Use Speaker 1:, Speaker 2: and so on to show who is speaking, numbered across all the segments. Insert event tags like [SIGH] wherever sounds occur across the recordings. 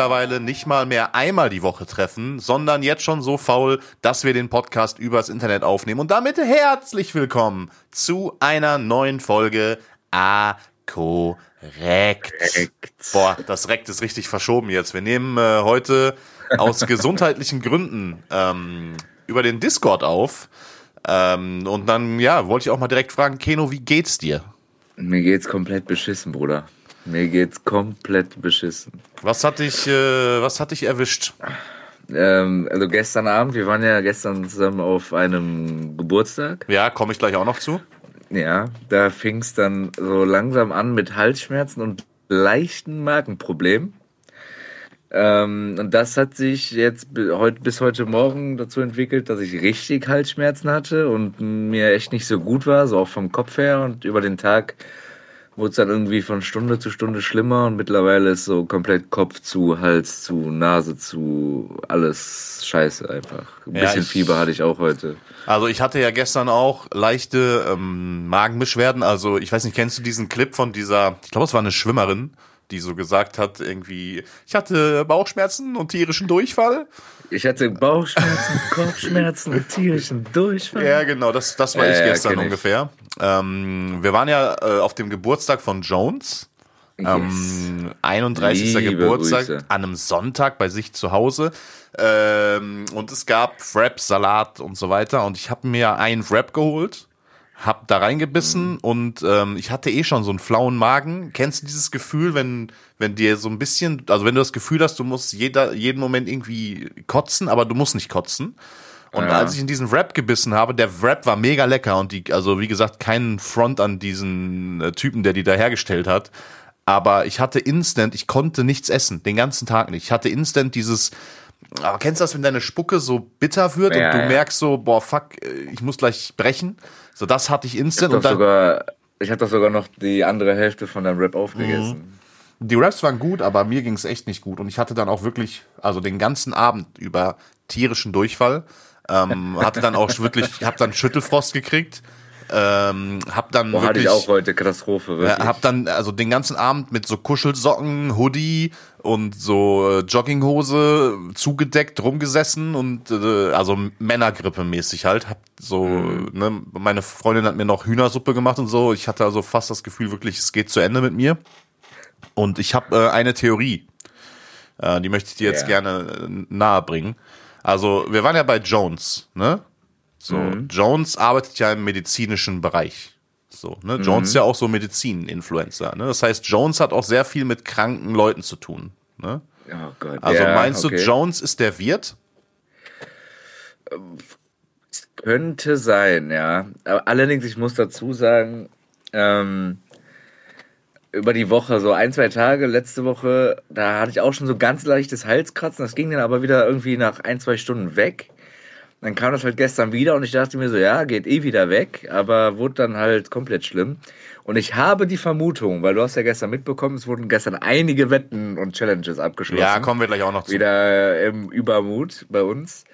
Speaker 1: mittlerweile nicht mal mehr einmal die Woche treffen, sondern jetzt schon so faul, dass wir den Podcast übers Internet aufnehmen. Und damit herzlich willkommen zu einer neuen Folge A Korrekt. Boah, das Rekt ist richtig verschoben jetzt. Wir nehmen äh, heute aus [LAUGHS] gesundheitlichen Gründen ähm, über den Discord auf. Ähm, und dann, ja, wollte ich auch mal direkt fragen, Keno, wie geht's dir?
Speaker 2: Mir geht's komplett beschissen, Bruder. Mir geht's komplett beschissen.
Speaker 1: Was hat dich, äh, was hat dich erwischt?
Speaker 2: Ähm, also gestern Abend, wir waren ja gestern zusammen auf einem Geburtstag.
Speaker 1: Ja, komme ich gleich auch noch zu.
Speaker 2: Ja, da fing's dann so langsam an mit Halsschmerzen und leichten Magenproblemen. Ähm, und das hat sich jetzt bis heute Morgen dazu entwickelt, dass ich richtig Halsschmerzen hatte und mir echt nicht so gut war, so auch vom Kopf her. Und über den Tag wurde es dann irgendwie von Stunde zu Stunde schlimmer und mittlerweile ist so komplett Kopf zu, Hals zu, Nase zu, alles scheiße einfach. Ein
Speaker 1: Ja,
Speaker 2: bisschen
Speaker 1: ich-
Speaker 2: Fieber hatte ich auch heute.
Speaker 1: Also ich hatte ja gestern auch leichte ähm, Magenbeschwerden. Also ich weiß nicht, kennst du diesen Clip von dieser, ich glaube, es war eine Schwimmerin, die so gesagt hat, irgendwie, ich hatte Bauchschmerzen und tierischen Durchfall.
Speaker 2: Ich hatte Bauchschmerzen, [LAUGHS] Kopfschmerzen und tierischen Durchfall.
Speaker 1: Ja, genau, das, das war
Speaker 2: Ja,
Speaker 1: ich
Speaker 2: ja,
Speaker 1: gestern
Speaker 2: ich.
Speaker 1: ungefähr. Ähm, wir waren ja äh, auf dem Geburtstag von Jones. Ähm, 31.
Speaker 2: Liebe
Speaker 1: Geburtstag
Speaker 2: Grüße.
Speaker 1: an einem Sonntag bei sich zu Hause. Ähm, und es gab Wraps, Salat und so weiter. Und ich habe mir einen Wrap geholt, hab da reingebissen
Speaker 2: Mhm.
Speaker 1: und ähm, ich hatte eh schon so einen flauen Magen. Kennst du dieses Gefühl, wenn, wenn dir so ein bisschen, also wenn du das Gefühl hast, du musst jeder, jeden Moment irgendwie kotzen, aber du musst nicht kotzen. Und
Speaker 2: Ja.
Speaker 1: als ich in diesen Wrap gebissen habe, der Wrap war mega lecker und die, also wie gesagt, kein Front an diesen äh, Typen, der die da hergestellt hat. Aber ich hatte instant, ich konnte nichts essen, den ganzen Tag nicht. Ich hatte instant dieses, aber kennst du das, wenn deine Spucke so bitter wird
Speaker 2: Ja,
Speaker 1: und du
Speaker 2: ja.
Speaker 1: merkst so, boah, fuck, äh, ich muss gleich brechen? So, das hatte ich
Speaker 2: Ich
Speaker 1: instant
Speaker 2: habe
Speaker 1: und
Speaker 2: doch, sogar, ich hab doch sogar noch die andere Hälfte von deinem Rap aufgegessen.
Speaker 1: die Raps waren gut, aber mir ging es echt nicht gut. Und ich hatte dann auch wirklich, also den ganzen Abend über tierischen Durchfall. Ähm, hatte dann auch wirklich, hab dann Schüttelfrost gekriegt. Ähm, hab dann
Speaker 2: Boah, hatte
Speaker 1: wirklich,
Speaker 2: ich auch heute Katastrophe, wirklich.
Speaker 1: Ja, hab dann also den ganzen Abend mit so Kuschelsocken, Hoodie und so äh, Jogginghose zugedeckt rumgesessen und äh, also Männergrippe mäßig halt. Hab so ne, meine Freundin hat mir noch Hühnersuppe gemacht und so. Ich hatte also fast das Gefühl wirklich, es geht zu Ende mit mir. Und ich habe äh, eine Theorie, äh, die möchte ich dir jetzt
Speaker 2: Ja.
Speaker 1: gerne äh, nahe bringen. Also wir waren ja bei Jones, ne? So Jones arbeitet ja im medizinischen Bereich. So, ne? Jones ist ja auch so Medizin-Influencer. Ne? Das heißt, Jones hat auch sehr viel mit kranken Leuten zu tun. Ne?
Speaker 2: oh Gott.
Speaker 1: Also
Speaker 2: ja,
Speaker 1: meinst
Speaker 2: okay.
Speaker 1: du, Jones ist der Wirt?
Speaker 2: Könnte sein, ja. Aber allerdings, ich muss dazu sagen, ähm, über die Woche, so ein, zwei Tage, letzte Woche, da hatte ich auch schon so ganz leichtes Halskratzen. Das ging dann aber wieder irgendwie nach ein, zwei Stunden weg. Dann kam das halt gestern wieder und ich dachte mir so, ja, geht eh wieder weg, aber wurde dann halt komplett schlimm. Und ich habe die Vermutung, weil du hast ja gestern mitbekommen, es wurden gestern einige Wetten und Challenges abgeschlossen.
Speaker 1: Ja, kommen wir gleich auch noch zu.
Speaker 2: Wieder im Übermut bei uns.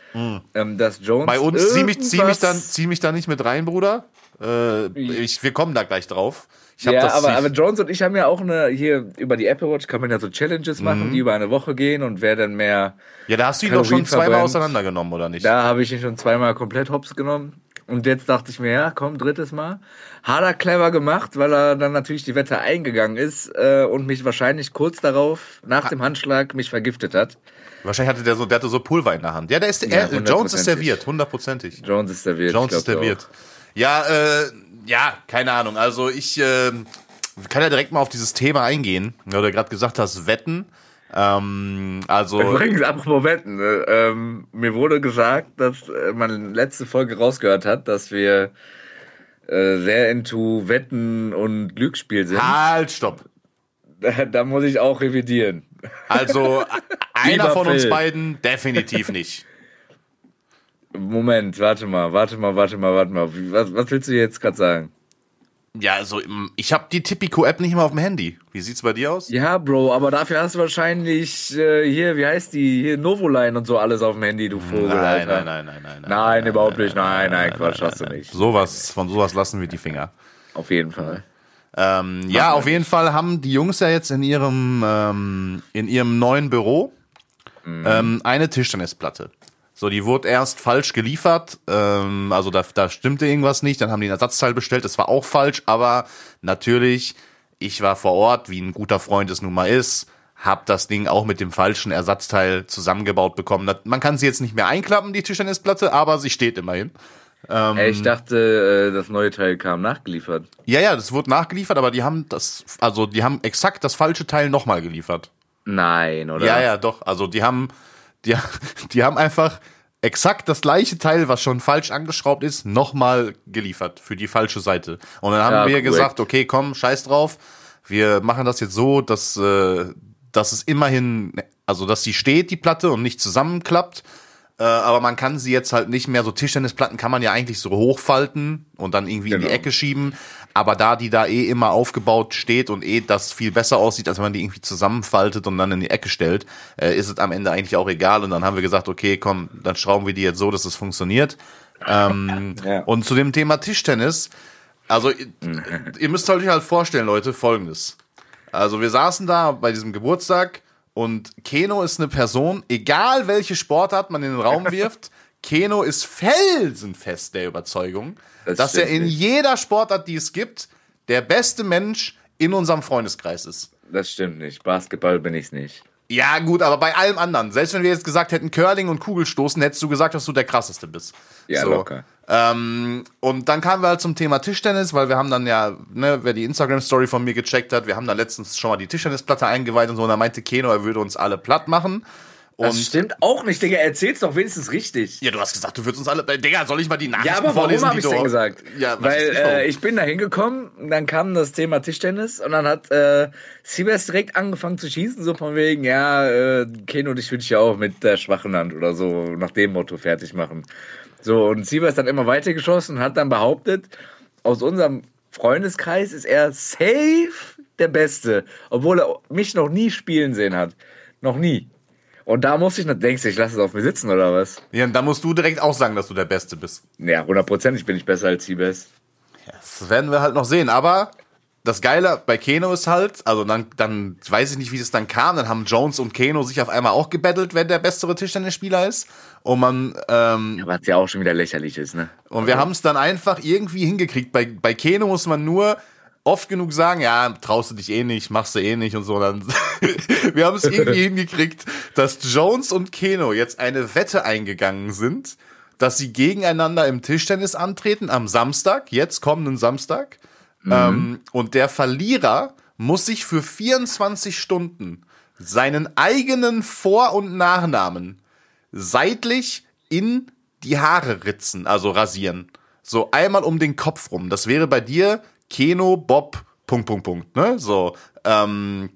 Speaker 2: Ähm, dass Jones
Speaker 1: Hm. Bei uns zieh mich, zieh mich dann, zieh mich da nicht mit rein, Bruder. Äh, ich, wir kommen da gleich drauf. Ich hab
Speaker 2: ja,
Speaker 1: das,
Speaker 2: aber, aber Jones und ich haben ja auch eine, hier über die Apple Watch kann man ja so Challenges
Speaker 1: Mhm.
Speaker 2: machen, die über eine Woche gehen und wer dann mehr,
Speaker 1: ja, da hast du ihn doch schon
Speaker 2: Kalorien
Speaker 1: zweimal
Speaker 2: verbrennt.
Speaker 1: auseinandergenommen, oder nicht?
Speaker 2: da habe ich ihn schon zweimal komplett hops genommen. Und jetzt dachte ich mir, ja, komm, drittes Mal. Hat er clever gemacht, weil er dann natürlich die Wette eingegangen ist äh, und mich wahrscheinlich kurz darauf, nach dem Handschlag, mich vergiftet hat.
Speaker 1: Wahrscheinlich hatte der so, der hatte so Pulver in der Hand. Ja, der ist,
Speaker 2: Ja,
Speaker 1: er, Jones ist der
Speaker 2: hundertprozentig. Jones ist der Wirt.
Speaker 1: Jones ist Wirt. Ja, äh, ja, keine Ahnung. Also ich äh, kann ja direkt mal auf dieses Thema eingehen, weil du gerade gesagt hast, Wetten. Ähm, also
Speaker 2: auch. Übrigens, apropos Wetten, äh, ähm, mir wurde gesagt, dass äh, man letzte Folge rausgehört hat, dass wir äh, sehr into Wetten und Glücksspiel sind.
Speaker 1: halt, stopp.
Speaker 2: Da, da muss ich auch revidieren.
Speaker 1: Also [LAUGHS] einer
Speaker 2: Lieber
Speaker 1: von uns
Speaker 2: Phil.
Speaker 1: beiden definitiv nicht.
Speaker 2: Moment, warte mal, warte mal, warte mal, warte mal. Was, was willst du jetzt gerade sagen?
Speaker 1: Ja, also ich habe die Tipico-App nicht mal auf dem Handy. Wie sieht's bei dir aus?
Speaker 2: Ja, Bro, aber dafür hast du wahrscheinlich äh, hier, wie heißt die, hier Novoline und so alles auf dem Handy, du Vogel,
Speaker 1: Nein,
Speaker 2: Alter.
Speaker 1: nein, nein, nein, nein, nein.
Speaker 2: Nein, überhaupt nicht. Nein, nein, Quatsch, hast du nicht.
Speaker 1: Sowas, von sowas lassen wir die Finger.
Speaker 2: Auf jeden Fall.
Speaker 1: Ähm, ja, auf jeden Fall haben die Jungs ja jetzt in ihrem, ähm, in ihrem neuen Büro ähm, eine Tischtennisplatte. So, die wurde erst falsch geliefert, ähm, also da, da stimmte irgendwas nicht, dann haben die ein Ersatzteil bestellt, das war auch falsch, aber natürlich, ich war vor Ort, wie ein guter Freund es nun mal ist, hab das Ding auch mit dem falschen Ersatzteil zusammengebaut bekommen. Man kann sie jetzt nicht mehr einklappen, die Tischtennisplatte, aber sie steht immerhin. Ähm,
Speaker 2: ich dachte, äh, das neue Teil kam nachgeliefert.
Speaker 1: Ja, ja, das wurde nachgeliefert, aber die haben das, also die haben exakt das falsche Teil nochmal geliefert.
Speaker 2: Nein, oder?
Speaker 1: Ja, ja, doch. Also die haben, die, die haben einfach exakt das gleiche Teil, was schon falsch angeschraubt ist, nochmal geliefert für die falsche Seite. Und dann haben
Speaker 2: Ja,
Speaker 1: wir
Speaker 2: korrekt.
Speaker 1: gesagt, okay, komm, scheiß drauf. Wir machen das jetzt so, dass, äh, dass es immerhin, also dass sie steht, die Platte, und nicht zusammenklappt. Äh, aber man kann sie jetzt halt nicht mehr, so Tischtennisplatten kann man ja eigentlich so hochfalten und dann irgendwie in die
Speaker 2: Genau.
Speaker 1: Ecke schieben. Aber da die da eh immer aufgebaut steht und eh das viel besser aussieht, als wenn man die irgendwie zusammenfaltet und dann in die Ecke stellt, äh, ist es am Ende eigentlich auch egal. Und dann haben wir gesagt, okay, komm, dann schrauben wir die jetzt so, dass es funktioniert. Ähm, [LAUGHS]
Speaker 2: Ja.
Speaker 1: Und zu dem Thema Tischtennis, also ihr, [LAUGHS] ihr müsst euch halt vorstellen, Leute, folgendes. Also wir saßen da bei diesem Geburtstag und Keno ist eine Person, egal welche Sportart man in den Raum [LAUGHS] wirft, Keno ist felsenfest der Überzeugung,
Speaker 2: Das
Speaker 1: dass er in
Speaker 2: nicht.
Speaker 1: jeder Sportart, die es gibt, der beste Mensch in unserem Freundeskreis ist.
Speaker 2: Das stimmt nicht. Basketball bin ich's nicht.
Speaker 1: Ja, gut, aber bei allem anderen. Selbst wenn wir jetzt gesagt hätten Curling und Kugelstoßen, hättest du gesagt, dass du der krasseste bist.
Speaker 2: Ja,
Speaker 1: So.
Speaker 2: locker.
Speaker 1: Ähm, und dann kamen wir halt zum Thema Tischtennis, weil wir haben dann ja, ne, wer die Instagram-Story von mir gecheckt hat, wir haben dann letztens schon mal die Tischtennisplatte eingeweiht und so, und da meinte Keno, er würde uns alle platt machen. Und
Speaker 2: Das stimmt auch nicht, Digga. Erzähl's doch wenigstens richtig.
Speaker 1: ja, du hast gesagt, du würdest uns alle. Digga, soll ich mal die Nachrichten
Speaker 2: Ja, aber warum
Speaker 1: vorlesen?
Speaker 2: habe ich denn gesagt?
Speaker 1: Ja,
Speaker 2: Weil
Speaker 1: ich
Speaker 2: äh, ich bin da hingekommen, dann kam das Thema Tischtennis und dann hat äh, Siebes direkt angefangen zu schießen, so von wegen, ja, äh, Keno, dich würde ich ja auch mit der schwachen Hand oder so nach dem Motto fertig machen. So, und Siebes dann immer weitergeschossen und hat dann behauptet, aus unserem Freundeskreis ist er safe der Beste, obwohl er mich noch nie spielen sehen hat. Noch nie. Und da muss ich noch, denkst du, ich lasse es auf mir sitzen oder was?
Speaker 1: ja, und da musst du direkt auch sagen, dass du der Beste bist.
Speaker 2: Ja, hundertprozentig bin ich besser als Siebes.
Speaker 1: Das werden wir halt noch sehen. Aber das Geile bei Keno ist halt, also dann, dann weiß ich nicht, wie das dann kam. Dann haben Jones und Keno sich auf einmal auch gebettelt, wer der bessere Tischtennisspieler ist. Und man, ähm,
Speaker 2: Was ja auch schon wieder lächerlich ist, ne?
Speaker 1: und wir haben es dann einfach irgendwie hingekriegt. Bei, bei Keno muss man nur oft genug sagen, ja, traust du dich eh nicht, machst du eh nicht und so. Dann [LAUGHS] wir haben es irgendwie [LAUGHS] hingekriegt, dass Jones und Keno jetzt eine Wette eingegangen sind, dass sie gegeneinander im Tischtennis antreten am Samstag, jetzt kommenden Samstag. Ähm, und der Verlierer muss sich für 24 Stunden seinen eigenen Vor- und Nachnamen seitlich in die Haare ritzen, also rasieren. So einmal um den Kopf rum. Das wäre bei dir Keno, Bob, Punkt, Punkt, Punkt, ne? So, ähm,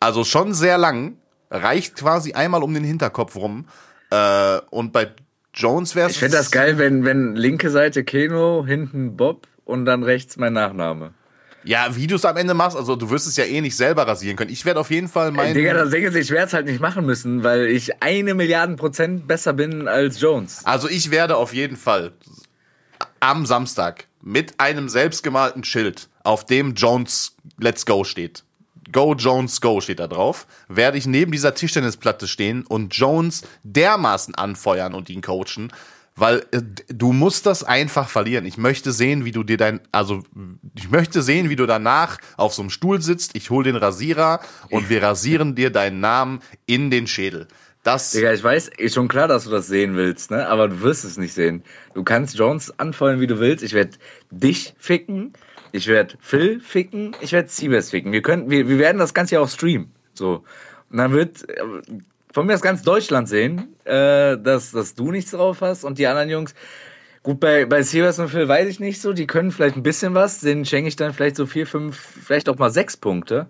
Speaker 1: also schon sehr lang, reicht quasi einmal um den Hinterkopf rum. Äh, und bei Jones wäre.
Speaker 2: Ich fände das geil, wenn, wenn linke Seite Keno, hinten Bob und dann rechts mein Nachname.
Speaker 1: Ja, wie du es am Ende machst, also du wirst es ja eh nicht selber rasieren können. Ich werde auf jeden Fall meinen.
Speaker 2: Digga, das Ding ist, ich werde es halt nicht machen müssen, weil ich eine Milliarden Prozent besser bin als Jones.
Speaker 1: Also ich werde auf jeden Fall am Samstag mit einem selbstgemalten Schild, auf dem Jones Let's Go steht. Go Jones Go steht da drauf, werde ich neben dieser Tischtennisplatte stehen und Jones dermaßen anfeuern und ihn coachen, weil äh, du musst das einfach verlieren. Ich möchte sehen, wie du dir dein, also ich möchte sehen, wie du danach auf so einem Stuhl sitzt. Ich hol den Rasierer und wir rasieren dir deinen Namen in den Schädel. Das
Speaker 2: Digga, ich weiß, ist schon klar, dass du das sehen willst, ne? Aber du wirst es nicht sehen. Du kannst Jones anfeuern, wie du willst. Ich werde dich ficken. Ich werde Phil ficken. Ich werde Siebes ficken. Wir können, wir, wir werden das Ganze ja auch streamen. So. Und dann wird äh, von mir aus ganz Deutschland sehen, äh, dass, dass du nichts drauf hast und die anderen Jungs. Gut, bei, bei Siebes und Phil weiß ich nicht so. Die können vielleicht ein bisschen was. Denen schenke ich dann vielleicht so vier, fünf, vielleicht auch mal sechs Punkte.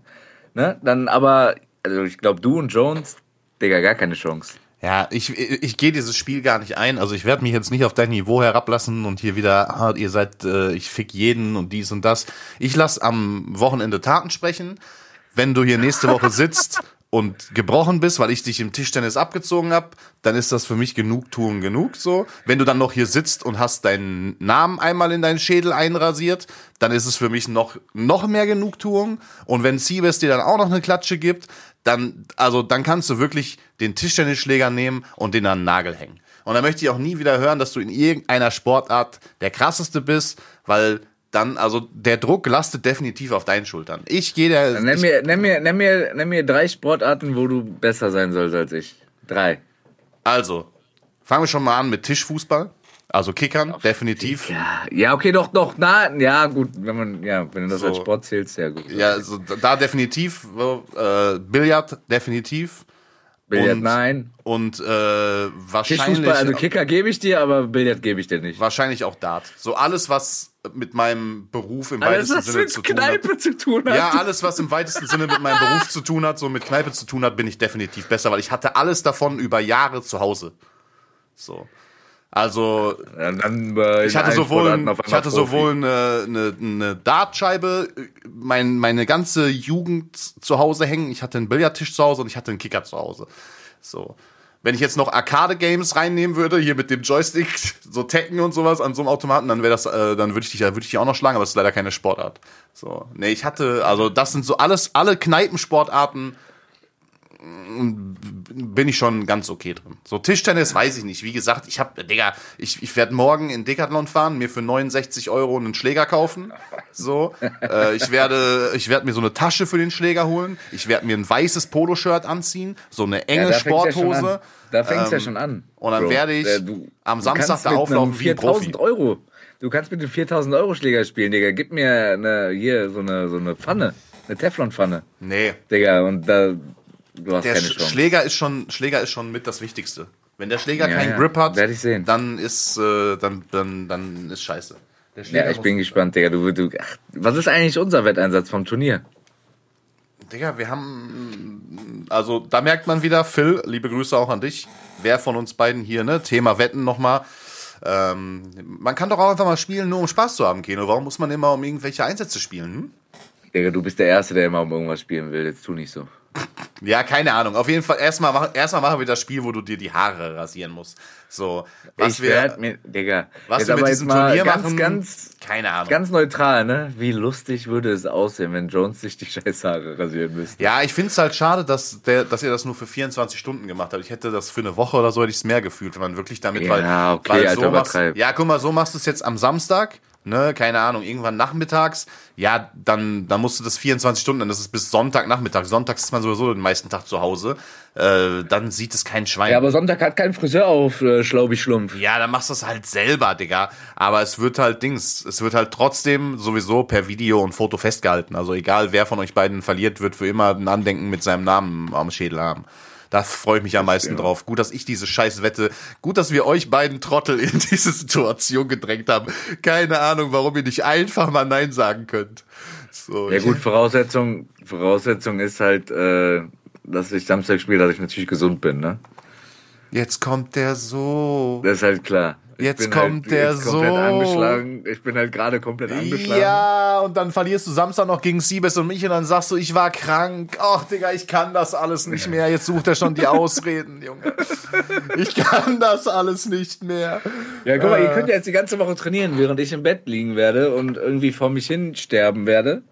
Speaker 2: Ne? Dann aber, also ich glaube, du und Jones, Digga, gar keine Chance.
Speaker 1: Ja, ich, ich, ich gehe dieses Spiel gar nicht ein. Also ich werde mich jetzt nicht auf dein Niveau herablassen und hier wieder, ah, ihr seid, äh, ich fick jeden und dies und das. Ich lass am Wochenende Taten sprechen. Wenn du hier nächste Woche sitzt und gebrochen bist, weil ich dich im Tischtennis abgezogen habe, dann ist das für mich Genugtuung genug so. Wenn du dann noch hier sitzt und hast deinen Namen einmal in deinen Schädel einrasiert, dann ist es für mich noch, noch mehr Genugtuung. Und wenn Siebes dir dann auch noch eine Klatsche gibt, dann, also, dann kannst du wirklich den Tischtennisschläger nehmen und den an den Nagel hängen. Und dann möchte ich auch nie wieder hören, dass du in irgendeiner Sportart der krasseste bist, weil dann, also der Druck lastet definitiv auf deinen Schultern. Ich gehe.
Speaker 2: Dann nenn, mir, nenn, mir, nenn, mir, nenn mir drei Sportarten, wo du besser sein sollst als ich. Drei.
Speaker 1: Also, fangen wir schon mal an mit Tischfußball. Also Kickern, Auf definitiv.
Speaker 2: Ja, ja, okay, doch, doch, na, ja, gut, wenn man, ja, wenn du das so. als Sport zählst, ja gut.
Speaker 1: Ja, also da definitiv, äh, Billard, definitiv.
Speaker 2: Billard, und, nein.
Speaker 1: Und äh, wahrscheinlich.
Speaker 2: Tischfußball, also Kicker gebe ich dir, aber Billard gebe ich dir nicht.
Speaker 1: Wahrscheinlich auch Dart. So alles, was mit meinem Beruf im alles, weitesten Sinne zu tun
Speaker 2: Kneipe
Speaker 1: hat.
Speaker 2: zu tun hat.
Speaker 1: Ja, alles, was im weitesten Sinne mit meinem Beruf zu tun hat, so mit Kneipe zu tun hat, bin ich definitiv besser, weil ich hatte alles davon über Jahre zu Hause. So. Also
Speaker 2: ja, äh,
Speaker 1: ich hatte sowohl, ich hatte sowohl eine, eine, eine Dartscheibe, mein, meine ganze Jugend zu Hause hängen. Ich hatte einen Billardtisch zu Hause und ich hatte einen Kicker zu Hause. So. Wenn ich jetzt noch Arcade-Games reinnehmen würde, hier mit dem Joystick, [LAUGHS] so Tekken und sowas an so einem Automaten, dann wäre das, äh, dann würde ich dich, würde ich dich auch noch schlagen, aber das ist leider keine Sportart. So, nee, ich hatte, also das sind so alles, alle Kneipensportarten, bin ich schon ganz okay drin. So Tischtennis weiß ich nicht. Wie gesagt, ich habe, Digga, ich, ich werde morgen in Decathlon fahren, mir für 69 Euro einen Schläger kaufen. So, äh, ich werde, ich werde mir so eine Tasche für den Schläger holen. Ich werde mir ein weißes Poloshirt anziehen, so eine enge ja, Sporthose. Ja
Speaker 2: da fängt es ähm, ja schon an.
Speaker 1: Und dann Bro. werde ich äh, du, am Samstag da auflaufen wie ein Profi.
Speaker 2: Euro. Du kannst mit dem 4000 Euro Schläger spielen, Digga. Gib mir eine, hier so eine, so eine Pfanne. Eine Teflonpfanne.
Speaker 1: Nee.
Speaker 2: Digga, und da,
Speaker 1: du hast der keine Chance. Schläger ist schon, Schläger ist schon mit das Wichtigste. Wenn der Schläger ja, keinen ja. Grip hat, dann ist, äh, dann, dann, dann ist scheiße.
Speaker 2: ja, ich bin gespannt, Digga. Du, du, ach, was ist eigentlich unser Wetteinsatz vom Turnier?
Speaker 1: Digga, wir haben, also da merkt man wieder, Phil, liebe Grüße auch an dich. Wer von uns beiden hier, ne? Thema Wetten nochmal. Ähm, man kann doch auch einfach mal spielen, nur um Spaß zu haben, Keno. Warum muss man immer um irgendwelche Einsätze spielen? Hm?
Speaker 2: Digga, du bist der Erste, der immer um irgendwas spielen will. Jetzt tu nicht so.
Speaker 1: Ja, keine Ahnung. Auf jeden Fall erstmal erstmal machen wir das Spiel, wo du dir die Haare rasieren musst. So,
Speaker 2: was ich wir mir, Digga,
Speaker 1: was wir mit diesem Turnier
Speaker 2: ganz,
Speaker 1: machen,
Speaker 2: ganz,
Speaker 1: keine Ahnung.
Speaker 2: Ganz neutral, ne? Wie lustig würde es aussehen, wenn Jones sich die [LAUGHS] scheiß Haare rasieren müsste.
Speaker 1: Ja, ich find's halt schade, dass der, dass ihr das nur für 24 Stunden gemacht habt. Ich hätte das für eine Woche oder so hätte ich's mehr gefühlt, wenn man wirklich damit,
Speaker 2: ja,
Speaker 1: weil,
Speaker 2: okay,
Speaker 1: weil
Speaker 2: Alter,
Speaker 1: so machst, ja, guck mal, so machst du es jetzt am Samstag ne, keine Ahnung, irgendwann nachmittags, ja, dann, dann musst du das 24 Stunden, dann ist es bis Sonntagnachmittag. Sonntags ist man sowieso den meisten Tag zu Hause. Äh, dann sieht es kein Schwein.
Speaker 2: Ja, aber Sonntag hat kein Friseur auf, äh, Schlaubi Schlumpf.
Speaker 1: Ja, dann machst du es halt selber, Digga. Aber es wird halt Dings, es wird halt trotzdem sowieso per Video und Foto festgehalten. Also egal, wer von euch beiden verliert, wird für immer ein Andenken mit seinem Namen am Schädel haben. Da freue ich mich am meisten ja. drauf. Gut, dass ich diese scheiß Wette, gut, dass wir euch beiden Trottel in [LAUGHS] diese Situation gedrängt haben. Keine Ahnung, warum ihr nicht einfach mal Nein sagen könnt.
Speaker 2: So, ja gut, Voraussetzung, Voraussetzung ist halt, äh, dass ich Samstag spiele, dass ich natürlich gesund bin, ne?
Speaker 1: Jetzt kommt der so.
Speaker 2: Das ist halt klar.
Speaker 1: Jetzt kommt halt, der jetzt so.
Speaker 2: Angeschlagen. Ich bin halt gerade komplett angeschlagen.
Speaker 1: Ja, und dann verlierst du Samstag noch gegen Siebes und mich und dann sagst du, ich war krank. Ach, Digga, ich kann das alles nicht mehr. Jetzt sucht er schon die [LAUGHS] Ausreden, Junge. Ich kann das alles nicht mehr.
Speaker 2: Ja, guck mal, äh. ihr könnt ja jetzt die ganze Woche trainieren, während ich im Bett liegen werde und irgendwie vor mich hin sterben werde.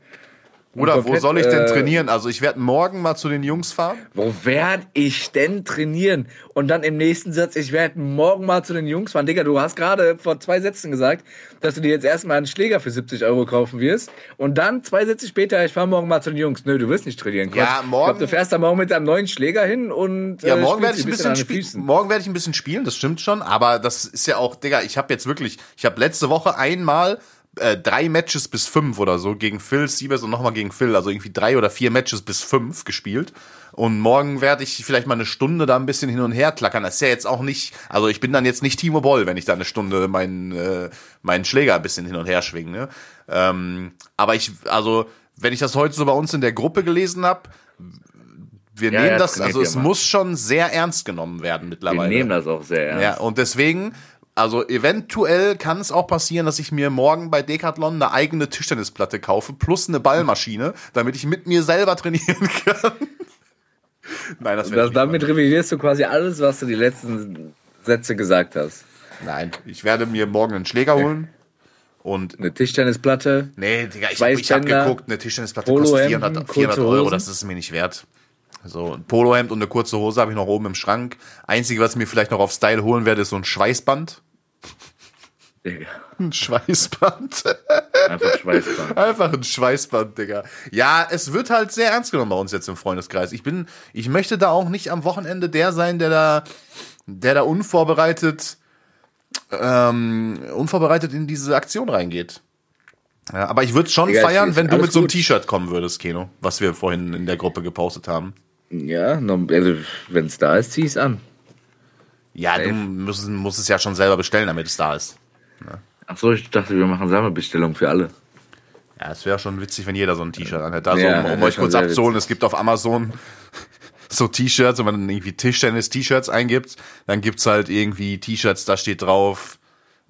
Speaker 1: Oder wo soll ich denn äh, trainieren? Also ich werde morgen mal zu den Jungs fahren.
Speaker 2: Wo werde ich denn trainieren? Und dann im nächsten Satz, ich werde morgen mal zu den Jungs fahren. Digga, du hast gerade vor zwei Sätzen gesagt, dass du dir jetzt erstmal einen Schläger für 70 Euro kaufen wirst. Und dann zwei Sätze später, ich fahre morgen mal zu den Jungs. Nö, du wirst nicht trainieren.
Speaker 1: Quatsch. Ja, morgen. Ich
Speaker 2: glaub, du fährst da morgen mit deinem neuen Schläger hin und
Speaker 1: ja, äh, morgen werde ich ein bisschen, spielen. Morgen werde ich ein bisschen spielen, das stimmt schon. Aber das ist ja auch, Digga, ich habe jetzt wirklich, ich habe letzte Woche einmal äh, drei Matches bis fünf oder so gegen Phil Siebers und nochmal gegen Phil, also irgendwie drei oder vier Matches bis fünf gespielt. Und morgen werde ich vielleicht mal eine Stunde da ein bisschen hin und her klackern. Das ist ja jetzt auch nicht, also ich bin dann jetzt nicht Timo Boll, wenn ich da eine Stunde meinen, äh, meinen Schläger ein bisschen hin und her schwinge. Ne? Ähm, aber ich, also, wenn ich das heute so bei uns in der Gruppe gelesen habe, wir ja, nehmen ja, das, also es muss schon sehr ernst genommen werden mittlerweile.
Speaker 2: Wir nehmen das auch sehr ernst.
Speaker 1: Ja, und deswegen also eventuell kann es auch passieren, dass ich mir morgen bei Decathlon eine eigene Tischtennisplatte kaufe plus eine Ballmaschine, damit ich mit mir selber trainieren [LAUGHS] kann. Nein, das wäre
Speaker 2: damit revidierst du quasi alles, was du die letzten Sätze gesagt hast.
Speaker 1: Nein, ich werde mir morgen einen Schläger holen. Und
Speaker 2: Eine Tischtennisplatte.
Speaker 1: nee, Digga, ich, ich habe geguckt, eine Tischtennisplatte kostet
Speaker 2: Polohemden,
Speaker 1: 400,
Speaker 2: kurze
Speaker 1: 400 Euro, das ist mir nicht wert. So, ein Polohemd und eine kurze Hose habe ich noch oben im Schrank. Einzige, was ich mir vielleicht noch auf Style holen werde, ist so ein Schweißband.
Speaker 2: Digga,
Speaker 1: Ein Schweißband.
Speaker 2: einfach Schweißband. [LAUGHS]
Speaker 1: Einfach ein Schweißband, Digga. Ja, es wird halt sehr ernst genommen bei uns jetzt im Freundeskreis. Ich bin, ich möchte da auch nicht am Wochenende der sein, der da, der da unvorbereitet, ähm, unvorbereitet in diese Aktion reingeht. Ja, aber ich würde schon
Speaker 2: Digga,
Speaker 1: feiern, wenn du mit so einem. T-Shirt kommen würdest, Keno, was wir vorhin in der Gruppe gepostet haben.
Speaker 2: Ja, also wenn es da ist, zieh es an.
Speaker 1: Ja, du
Speaker 2: Safe.
Speaker 1: musst, musst es ja schon selber bestellen, damit es da ist.
Speaker 2: Ach so, ich dachte, wir machen Sammelbestellung für alle.
Speaker 1: Ja, es wäre schon witzig, wenn jeder so ein T-Shirt anhätte. Also,
Speaker 2: Ja,
Speaker 1: um, um euch kurz abzuholen, es gibt auf Amazon [LAUGHS] so T-Shirts, wenn man irgendwie Tischtennis-T-Shirts eingibt, dann gibt's halt irgendwie T-Shirts, da steht drauf,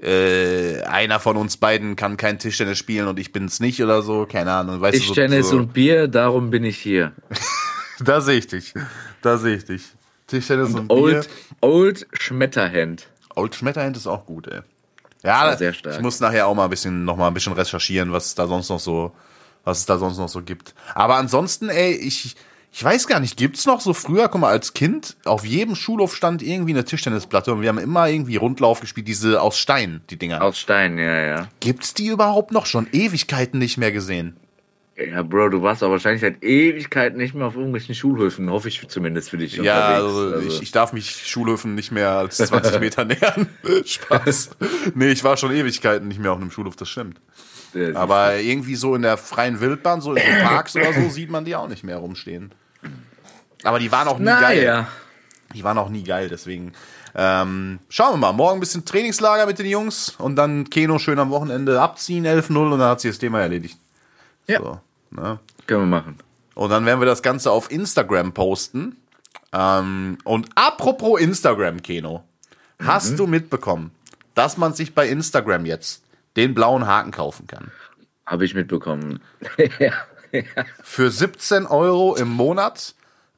Speaker 1: äh, einer von uns beiden kann kein Tischtennis spielen und ich bin's nicht oder so, keine Ahnung. Weißt
Speaker 2: Tischtennis
Speaker 1: du, so, so,
Speaker 2: und Bier, darum bin ich hier. [LAUGHS] [LAUGHS]
Speaker 1: Da sehe ich dich, da sehe ich dich. Tischtennis und, Bier.
Speaker 2: Old, Old Schmetterhand.
Speaker 1: Old Schmetterhand ist auch gut, ey. Ja,
Speaker 2: sehr stark.
Speaker 1: ich muss nachher auch mal ein bisschen, noch mal ein bisschen recherchieren, was es da sonst noch so, was es da sonst noch so gibt. Aber ansonsten, ey, ich, ich weiß gar nicht, gibt's noch so früher, guck mal, als Kind, auf jedem Schulhof stand irgendwie eine Tischtennisplatte und wir haben immer irgendwie Rundlauf gespielt, diese aus Stein, die Dinger.
Speaker 2: Aus Stein, ja, ja.
Speaker 1: Gibt's die überhaupt noch? Schon Ewigkeiten nicht mehr gesehen.
Speaker 2: Ja, Bro, du warst aber wahrscheinlich seit Ewigkeiten nicht mehr auf irgendwelchen Schulhöfen, hoffe ich zumindest für dich.
Speaker 1: Ja,
Speaker 2: unterwegs.
Speaker 1: also, Ich, ich darf mich Schulhöfen nicht mehr als 20 [LAUGHS] Meter nähern. [LAUGHS] Spaß. Nee, ich war schon Ewigkeiten nicht mehr auf einem Schulhof, das stimmt.
Speaker 2: Ja,
Speaker 1: Aber irgendwie so in der freien Wildbahn, so in so Parks oder so, sieht man die auch nicht mehr rumstehen. Aber die waren auch nie geil.
Speaker 2: naja.
Speaker 1: Die waren auch nie geil, deswegen. Ähm, schauen wir mal. Morgen ein bisschen Trainingslager mit den Jungs und dann Keno schön am Wochenende abziehen, 11-0 und dann hat sich das Thema erledigt.
Speaker 2: Ja.
Speaker 1: So, ne?
Speaker 2: Können wir machen.
Speaker 1: Und dann werden wir das Ganze auf Instagram posten. Ähm, und apropos Instagram, Keno, hast du mitbekommen, dass man sich bei Instagram jetzt den blauen Haken kaufen kann?
Speaker 2: Habe ich mitbekommen. [LAUGHS] ja.
Speaker 1: für 17 Euro im Monat.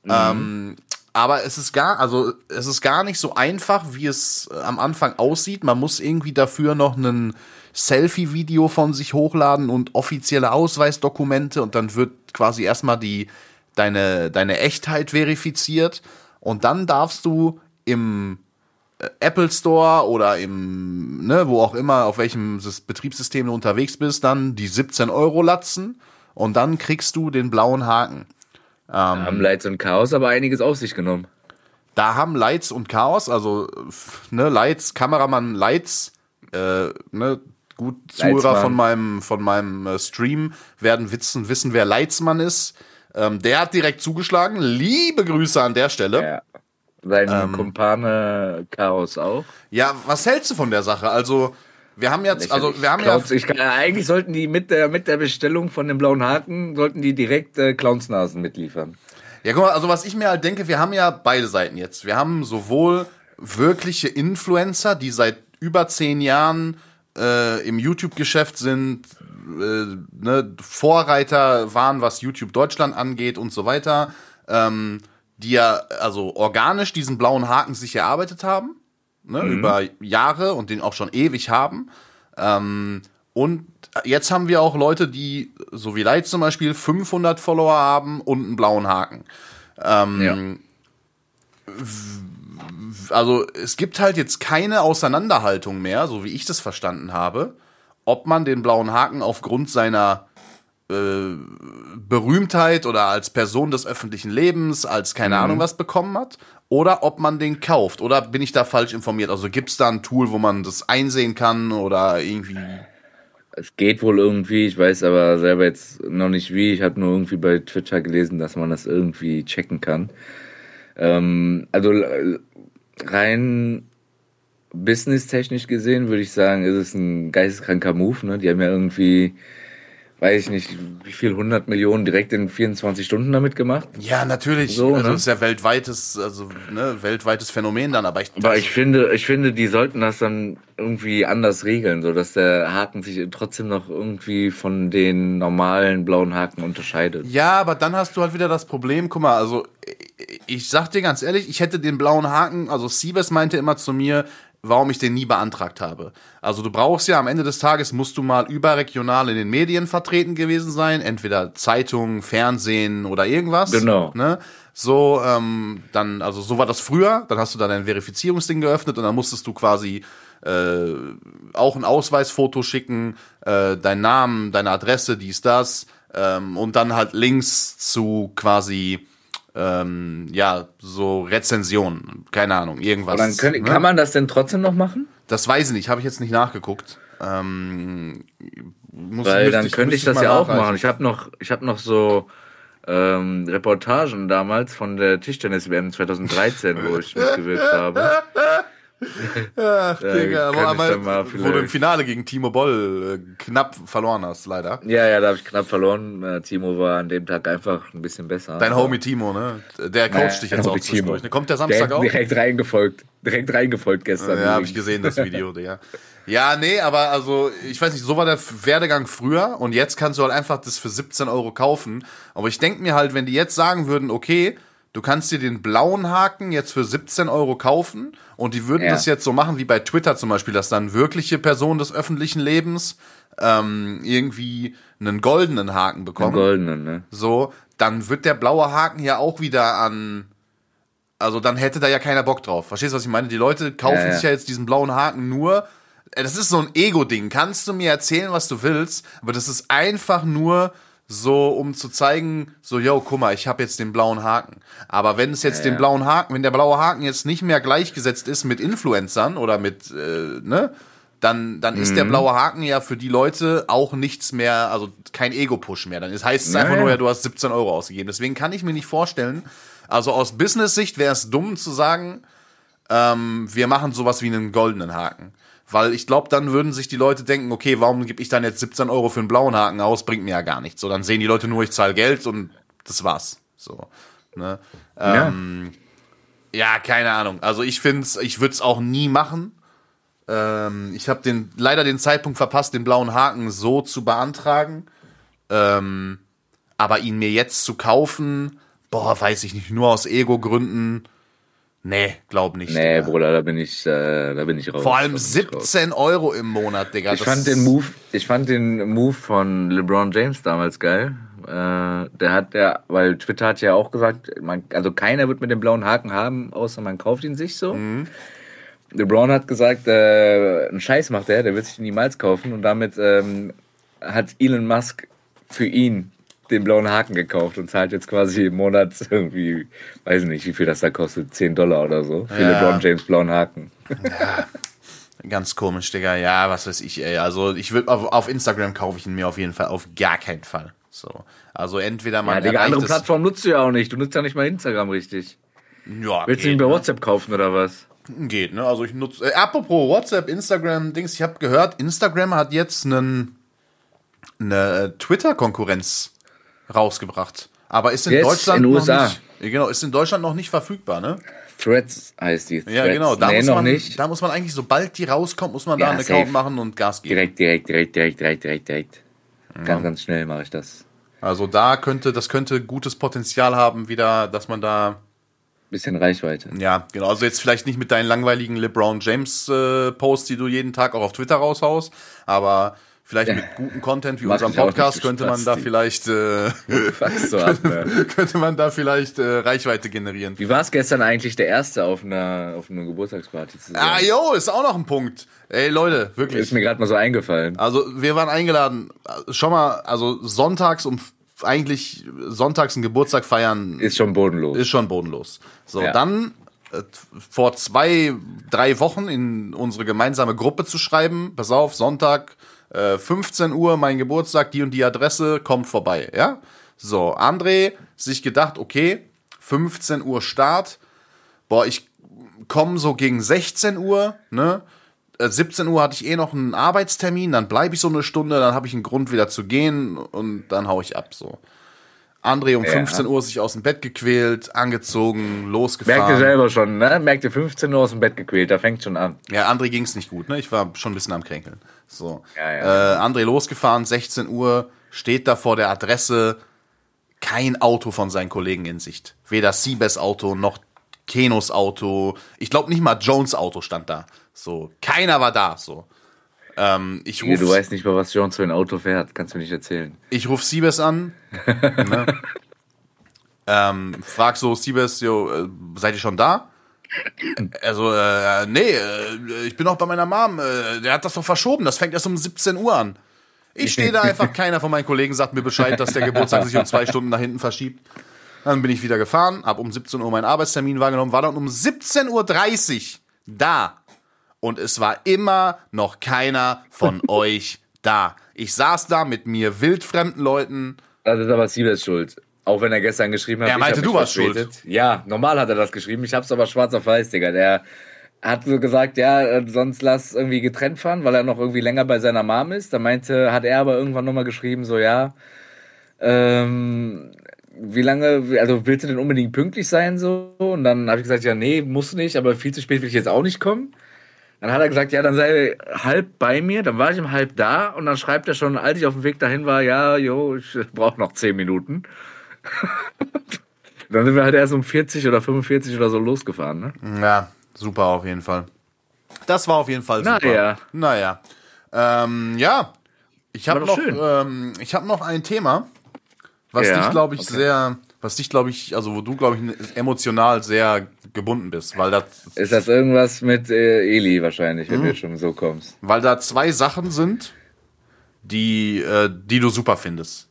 Speaker 1: Ähm, aber es ist gar, also es ist gar nicht so einfach, wie es äh, am Anfang aussieht. Man muss irgendwie dafür noch ein Selfie-Video von sich hochladen und offizielle Ausweisdokumente und dann wird quasi erstmal die deine deine Echtheit verifiziert und dann darfst du im äh, Apple Store oder im, ne, wo auch immer, auf welchem Sys- Betriebssystem du unterwegs bist, dann die 17 Euro latzen und dann kriegst du den blauen Haken.
Speaker 2: Haben Lights und Chaos aber einiges auf sich genommen.
Speaker 1: Da haben Lights und Chaos, also ne, Lights, Kameramann Lights, äh, ne, gut Zuhörer
Speaker 2: Leitzmann.
Speaker 1: von meinem von meinem äh, Stream werden wissen wissen, wer Leitzmann ist. Ähm, der hat direkt zugeschlagen. Liebe Grüße an der Stelle.
Speaker 2: Ja. Sein
Speaker 1: Ähm.
Speaker 2: Kumpane Chaos auch.
Speaker 1: Ja, was hältst du von der Sache? Also wir haben jetzt, also wir haben ja,
Speaker 2: Clowns, ich kann, eigentlich sollten die mit der, mit der Bestellung von dem blauen Haken, sollten die direkt äh, Clownsnasen mitliefern.
Speaker 1: Ja, guck mal, also was ich mir halt denke, wir haben ja beide Seiten jetzt. Wir haben sowohl wirkliche Influencer, die seit über zehn Jahren äh, im YouTube-Geschäft sind, äh, ne, Vorreiter waren, was YouTube Deutschland angeht und so weiter, ähm, die ja also organisch diesen blauen Haken sich erarbeitet haben, ne, über Jahre und den auch schon ewig haben. Ähm, und jetzt haben wir auch Leute, die, so wie Light zum Beispiel, 500 Follower haben und einen blauen Haken. Ähm, Also es gibt halt jetzt keine Auseinanderhaltung mehr, so wie ich das verstanden habe, ob man den blauen Haken aufgrund seiner äh, Berühmtheit oder als Person des öffentlichen Lebens, als keine Ahnung was bekommen hat, oder ob man den kauft. Oder bin ich da falsch informiert? Also gibt es da ein Tool, wo man das einsehen kann oder irgendwie.
Speaker 2: Es geht wohl irgendwie, ich weiß aber selber jetzt noch nicht wie. Ich habe nur irgendwie bei Twitter gelesen, dass man das irgendwie checken kann. Ähm, also äh, rein businesstechnisch gesehen würde ich sagen, ist es ein geisteskranker Move. Ne? Die haben ja irgendwie, weiß ich nicht, wie viel, 100 Millionen direkt in 24 Stunden damit gemacht.
Speaker 1: Ja, natürlich.
Speaker 2: So,
Speaker 1: also
Speaker 2: ne?
Speaker 1: das ist ja weltweites, also ne, weltweites Phänomen dann, aber ich.
Speaker 2: Aber ich finde, ich finde, die sollten das dann irgendwie anders regeln, so dass der Haken sich trotzdem noch irgendwie von den normalen blauen Haken unterscheidet.
Speaker 1: Ja, aber dann hast du halt wieder das Problem, guck mal, also ich sag dir ganz ehrlich, ich hätte den blauen Haken, also Siebes meinte immer zu mir, warum ich den nie beantragt habe. Also du brauchst ja am Ende des Tages, musst du mal überregional in den Medien vertreten gewesen sein, entweder Zeitung, Fernsehen oder irgendwas.
Speaker 2: Genau.
Speaker 1: Ne? So, ähm, dann, also so war das früher, dann hast du dann ein Verifizierungsding geöffnet und dann musstest du quasi äh, auch ein Ausweisfoto schicken, äh, deinen Namen, deine Adresse, dies, das, ähm, und dann halt Links zu quasi ähm, ja, so Rezensionen, keine Ahnung, irgendwas.
Speaker 2: Und dann können,
Speaker 1: ne?
Speaker 2: kann man das denn trotzdem noch machen?
Speaker 1: Das weiß ich nicht, habe ich jetzt nicht nachgeguckt. Ähm, muss,
Speaker 2: Weil dann könnte ich das ja auch machen. Ich habe noch, ich habe noch so ähm, Reportagen damals von der Tischtennis-WM 2013, wo ich mitgewirkt habe. [LAUGHS]
Speaker 1: Ach, Digga,
Speaker 2: mal
Speaker 1: einmal, wo du im Finale gegen Timo Boll äh, knapp verloren hast, leider.
Speaker 2: Ja, ja, da habe ich knapp verloren. Äh, Timo war an dem Tag einfach ein bisschen besser.
Speaker 1: Dein Homie Timo, ne? Der coacht
Speaker 2: Naja,
Speaker 1: dich jetzt auch.
Speaker 2: Timo.
Speaker 1: Ne? Kommt der Samstag
Speaker 2: direkt,
Speaker 1: auch?
Speaker 2: direkt reingefolgt. Direkt reingefolgt gestern.
Speaker 1: Ja, habe ich gesehen, das Video, Digga. Ja, nee, aber also, ich weiß nicht, so war der Werdegang früher und jetzt kannst du halt einfach das für 17 Euro kaufen. Aber ich denke mir halt, wenn die jetzt sagen würden, okay, du kannst dir den blauen Haken jetzt für 17 Euro kaufen und die würden
Speaker 2: Ja.
Speaker 1: das jetzt so machen wie bei Twitter zum Beispiel, dass dann wirkliche Personen des öffentlichen Lebens ähm, irgendwie einen goldenen Haken
Speaker 2: Einen
Speaker 1: bekommen
Speaker 2: goldenen, ne?
Speaker 1: so, dann wird der blaue Haken ja auch wieder an. Also dann hätte da ja keiner Bock drauf. Verstehst du, was ich meine? Die Leute kaufen
Speaker 2: Ja, ja.
Speaker 1: sich ja jetzt diesen blauen Haken nur. Äh, Das ist so ein Ego-Ding. Kannst du mir erzählen, was du willst, aber das ist einfach nur so, um zu zeigen, so, yo, guck mal, ich habe jetzt den blauen Haken. Aber wenn es jetzt
Speaker 2: Ja,
Speaker 1: den
Speaker 2: ja.
Speaker 1: blauen Haken, wenn der blaue Haken jetzt nicht mehr gleichgesetzt ist mit Influencern oder mit, äh, ne, dann, dann ist der
Speaker 2: Mhm.
Speaker 1: blaue Haken ja für die Leute auch nichts mehr, also kein Ego-Push mehr. Dann ist, heißt es
Speaker 2: Ja,
Speaker 1: einfach nur, ja, du hast 17 Euro ausgegeben. Deswegen kann ich mir nicht vorstellen, also aus Business-Sicht wäre es dumm zu sagen, ähm, wir machen sowas wie einen goldenen Haken. Weil ich glaube, dann würden sich die Leute denken, okay, warum gebe ich dann jetzt 17 Euro für einen blauen Haken aus? Bringt mir ja gar nichts. So, dann sehen die Leute nur, ich zahle Geld und das war's. So. Ne?
Speaker 2: Ja.
Speaker 1: Ähm, ja, keine Ahnung. Also ich finde ich würde es auch nie machen. Ähm, ich habe den leider den Zeitpunkt verpasst, den blauen Haken so zu beantragen. Ähm, aber ihn mir jetzt zu kaufen, boah, weiß ich nicht, nur aus Ego-Gründen. Nee, glaub nicht.
Speaker 2: Nee,
Speaker 1: Digga.
Speaker 2: Bruder, da bin ich, äh, da bin ich raus.
Speaker 1: Vor allem
Speaker 2: Da bin ich raus.
Speaker 1: 17 Euro im Monat, Digga.
Speaker 2: Ich fand den Move, ich fand den Move von LeBron James damals geil. Äh, der hat ja, weil Twitter hat ja auch gesagt, man, also keiner wird mit dem blauen Haken haben, außer man kauft ihn sich so.
Speaker 1: Mhm.
Speaker 2: LeBron hat gesagt, äh, einen Scheiß macht er, der wird sich niemals kaufen und damit ähm, hat Elon Musk für ihn den blauen Haken gekauft und zahlt jetzt quasi im Monat irgendwie, weiß nicht, wie viel das da kostet, 10 Dollar oder so, für
Speaker 1: Ja.
Speaker 2: LeBron James blauen Haken.
Speaker 1: Ganz komisch, Digga. Ja, was weiß ich, ey. Also ich würde auf, auf Instagram kaufe ich ihn mir auf jeden Fall auf gar keinen Fall. So. Also entweder man
Speaker 2: Ja, Digga,
Speaker 1: erreicht
Speaker 2: andere Plattformen nutzt du ja auch nicht. Du nutzt ja nicht mal Instagram richtig.
Speaker 1: Ja,
Speaker 2: Willst du ihn bei
Speaker 1: ne?
Speaker 2: WhatsApp kaufen oder was?
Speaker 1: Geht, ne? Also ich nutze. Äh, apropos WhatsApp, Instagram, Dings, ich habe gehört, Instagram hat jetzt einen eine Twitter-Konkurrenz rausgebracht. Aber ist in
Speaker 2: Jetzt
Speaker 1: Deutschland
Speaker 2: in
Speaker 1: noch
Speaker 2: USA.
Speaker 1: nicht. Ja, Genau, ist in Deutschland noch nicht verfügbar, ne?
Speaker 2: Threads heißt die. Threads.
Speaker 1: Ja, genau. Da
Speaker 2: nee,
Speaker 1: muss
Speaker 2: noch
Speaker 1: man,
Speaker 2: nicht.
Speaker 1: Da muss man eigentlich, sobald die rauskommt, muss man da
Speaker 2: Ja,
Speaker 1: einen Account
Speaker 2: safe.
Speaker 1: machen und Gas geben.
Speaker 2: Direkt, direkt, direkt, direkt, direkt, direkt, direkt. Ganz, ganz schnell mache ich das.
Speaker 1: Also da könnte, das könnte gutes Potenzial haben, wieder, dass man da
Speaker 2: Bisschen Reichweite.
Speaker 1: Ja, genau. Also jetzt vielleicht nicht mit deinen langweiligen LeBron James äh, Posts, die du jeden Tag auch auf Twitter raushaust, aber vielleicht mit gutem Content wie
Speaker 2: Mach
Speaker 1: unserem Podcast könnte man da vielleicht äh,
Speaker 2: du ab, ne?
Speaker 1: könnte man da vielleicht äh, Reichweite generieren.
Speaker 2: Wie war es gestern eigentlich, der Erste auf einer, auf einer Geburtstagsparty zu sein?
Speaker 1: Ah, jo, ist auch noch ein Punkt. Ey, Leute, wirklich.
Speaker 2: Ist mir gerade mal so eingefallen.
Speaker 1: Also wir waren eingeladen, schon mal, also sonntags um eigentlich sonntags einen Geburtstag feiern
Speaker 2: Ist schon bodenlos.
Speaker 1: ist schon bodenlos. So,
Speaker 2: Ja.
Speaker 1: dann äh, vor zwei, drei Wochen in unsere gemeinsame Gruppe zu schreiben, pass auf, Sonntag, äh, 15 Uhr, mein Geburtstag, die und die Adresse, kommt vorbei, ja? So, André sich gedacht, okay, 15 Uhr Start, boah, ich komme so gegen 16 Uhr, ne? Äh, 17 Uhr hatte ich eh noch einen Arbeitstermin, dann bleibe ich so eine Stunde, dann habe ich einen Grund wieder zu gehen und dann hau ich ab, so. André um
Speaker 2: Ja.
Speaker 1: 15 Uhr sich aus dem Bett gequält, angezogen,
Speaker 2: Merkt ihr
Speaker 1: losgefahren.
Speaker 2: selber schon, ne? Merkt ihr 15 Uhr aus dem Bett gequält, da fängt schon an.
Speaker 1: Ja, André ging's nicht gut, ne? Ich war schon ein bisschen am Kränkeln. So.
Speaker 2: Ja, ja.
Speaker 1: Äh, André losgefahren, 16 Uhr, steht da vor der Adresse, kein Auto von seinen Kollegen in Sicht. Weder Siebes Auto noch Kenos Auto. Ich glaube nicht mal Jones Auto stand da. So, keiner war da. So. Ähm, ich
Speaker 2: Nee,
Speaker 1: ruf,
Speaker 2: Du weißt nicht mal, was Jones für ein Auto fährt. Kannst du mir nicht erzählen.
Speaker 1: ich ruf Siebes an. [LAUGHS] ne? ähm, frag so Siebes, jo, äh, seid ihr schon da? Also, äh, nee, äh, ich bin noch bei meiner Mom. Äh, der hat das doch verschoben. Das fängt erst um 17 Uhr an. Ich stehe da einfach, [LAUGHS] keiner von meinen Kollegen sagt mir Bescheid, dass der Geburtstag sich um zwei [LAUGHS] Stunden nach hinten verschiebt. Dann bin ich wieder gefahren, hab um 17 Uhr meinen Arbeitstermin wahrgenommen, war dann um 17.30 Uhr da. Und es war immer noch keiner von [LAUGHS] euch da. Ich saß da mit mir wildfremden Leuten.
Speaker 2: Das ist aber Siebes schuld. Auch wenn er gestern geschrieben hat,
Speaker 1: Er meinte, du warst
Speaker 2: verspätet. Ja, normal hat er das geschrieben. Ich hab's aber schwarz auf weiß, Digga. Der hat so gesagt, ja, äh, sonst lass irgendwie getrennt fahren, weil er noch irgendwie länger bei seiner Mom ist. Da meinte, hat er aber irgendwann nochmal geschrieben, so, ja, ähm, wie lange, also willst du denn unbedingt pünktlich sein, so? Und dann habe ich gesagt, ja, nee, muss nicht, aber viel zu spät will ich jetzt auch nicht kommen. Dann hat er gesagt, ja, dann sei halb bei mir. Dann war ich um halb da und dann schreibt er schon, als ich auf dem Weg dahin war, ja, jo, ich brauche noch zehn Minuten. [LAUGHS] dann sind wir halt erst um 40 oder 45 oder so losgefahren, ne?
Speaker 1: Ja, super auf jeden Fall. Das war auf jeden Fall super.
Speaker 2: Naja.
Speaker 1: Naja. Ähm, ja, ich habe noch, ähm, ich hab noch ein Thema, was
Speaker 2: Ja,
Speaker 1: dich, glaube ich,
Speaker 2: okay.
Speaker 1: sehr, was dich, glaube ich, also wo du, glaube ich, emotional sehr gebunden bist, weil da,
Speaker 2: Ist das irgendwas mit äh, Eli wahrscheinlich,
Speaker 1: Mhm.
Speaker 2: wenn du schon so kommst?
Speaker 1: weil da zwei Sachen sind, die, äh, die du super findest.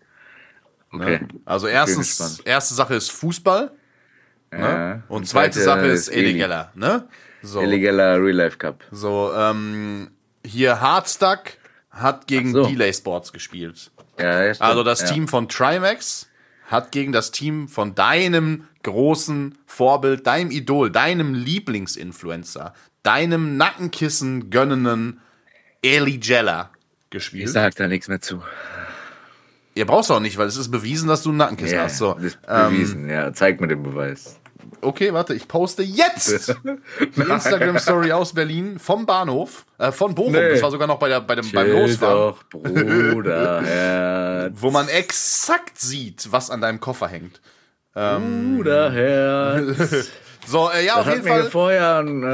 Speaker 2: Okay.
Speaker 1: Ne? Also erstens, erste Sache ist Fußball
Speaker 2: Ja.
Speaker 1: ne? und zweite Sache ist
Speaker 2: Eli.
Speaker 1: Illegaler. Ne? So.
Speaker 2: Illegaler Real Life Cup.
Speaker 1: So, ähm, hier Hardstuck hat gegen
Speaker 2: so.
Speaker 1: Delay Sports gespielt.
Speaker 2: Ja.
Speaker 1: Also das
Speaker 2: ja.
Speaker 1: Team von Trimax hat gegen das Team von deinem großen Vorbild, deinem Idol, deinem Lieblingsinfluencer, deinem Nackenkissen gönnenden Eli Jella
Speaker 2: Ich
Speaker 1: gespielt.
Speaker 2: sag da nichts mehr zu.
Speaker 1: Ihr brauchst auch nicht, weil es ist bewiesen, dass du ein Nackenkissen
Speaker 2: Ja,
Speaker 1: hast. So, ähm,
Speaker 2: bewiesen. ja, zeig mir den Beweis.
Speaker 1: Okay, warte, ich poste jetzt [LAUGHS] die Instagram-Story aus Berlin vom Bahnhof, äh, von Bochum.
Speaker 2: Nee.
Speaker 1: Das war sogar noch bei der, bei dem, beim Losfahren.
Speaker 2: doch, Bruder, [LAUGHS]
Speaker 1: wo man exakt sieht, was an deinem Koffer hängt.
Speaker 2: Bruder, Herz. [LAUGHS]
Speaker 1: So, äh, ja,
Speaker 2: Das
Speaker 1: auf
Speaker 2: hat
Speaker 1: jeden
Speaker 2: mir
Speaker 1: Fall.
Speaker 2: vorher ein, äh,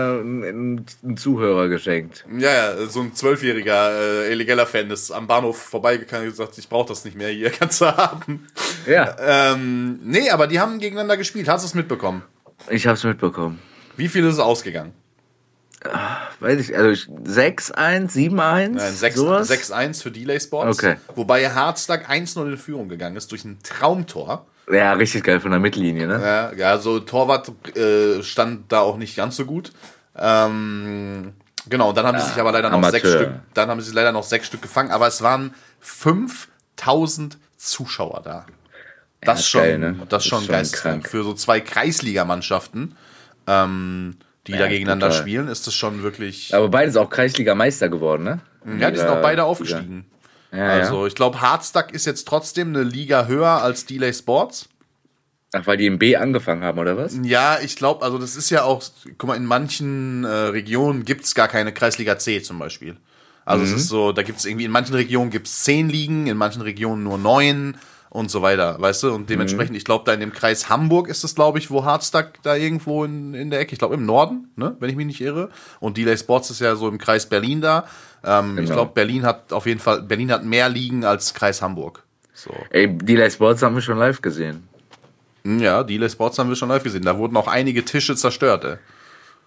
Speaker 2: ein, ein Zuhörer geschenkt.
Speaker 1: Ja, ja, so ein zwölfjähriger äh, illegaler Fan ist am Bahnhof vorbeigegangen und gesagt, ich brauche das nicht mehr, hier [LAUGHS] kannst du haben.
Speaker 2: Ja,
Speaker 1: Ähm, nee, aber die haben gegeneinander gespielt. Hast du es mitbekommen?
Speaker 2: ich hab's mitbekommen.
Speaker 1: Wie viel ist es ausgegangen?
Speaker 2: Weiß ich, also ich- 6-1, 7-1,
Speaker 1: Nein, 6
Speaker 2: sowas?
Speaker 1: 6-1 für Delay Sports.
Speaker 2: Okay.
Speaker 1: Wobei Hardstack 1-0 in Führung gegangen ist durch ein Traumtor.
Speaker 2: Ja, richtig geil von der Mittellinie, ne?
Speaker 1: Ja, ja so Torwart äh, stand da auch nicht ganz so gut. Ähm, genau, und dann haben sie sich aber leider noch
Speaker 2: Amateur.
Speaker 1: sechs Stück, dann haben sie leider noch sechs Stück gefangen, aber es waren 5000 Zuschauer da. Das
Speaker 2: das ist
Speaker 1: schon,
Speaker 2: geil, ne?
Speaker 1: das schon
Speaker 2: ist schon
Speaker 1: geisteskrank.
Speaker 2: krank.
Speaker 1: Für so zwei Kreisligamannschaften, ähm, die da
Speaker 2: Ja,
Speaker 1: gegeneinander
Speaker 2: total.
Speaker 1: spielen, ist das schon wirklich.
Speaker 2: Aber beides auch Kreisliga-Meister geworden, ne?
Speaker 1: ja, die sind auch beide aufgestiegen.
Speaker 2: Ja,
Speaker 1: Also
Speaker 2: ja.
Speaker 1: ich glaube, Hardstack ist jetzt trotzdem eine Liga höher als Delay Sports.
Speaker 2: Ach, weil die im B angefangen haben, oder was?
Speaker 1: Ja, ich glaube, also das ist ja auch, guck mal, in manchen äh, Regionen gibt's gar keine Kreisliga C zum Beispiel. Also es ist so, da gibt's irgendwie, in manchen Regionen gibt's zehn Ligen, in manchen Regionen nur neun und so weiter, weißt du? Und dementsprechend, ich glaube, da in dem Kreis Hamburg ist es, glaube ich, wo Hardstack da irgendwo in, in der Ecke, ich glaube im Norden, ne, wenn ich mich nicht irre. Und Delay Sports ist ja so im Kreis Berlin da. Ähm, Ich
Speaker 2: Genau.
Speaker 1: glaube, Berlin hat auf jeden Fall, Berlin hat mehr Ligen als Kreis Hamburg. So.
Speaker 2: Ey, Delay Sports haben wir schon live gesehen.
Speaker 1: Hm, Ja, Delay Sports haben wir schon live gesehen. Da wurden auch einige Tische zerstört, ey.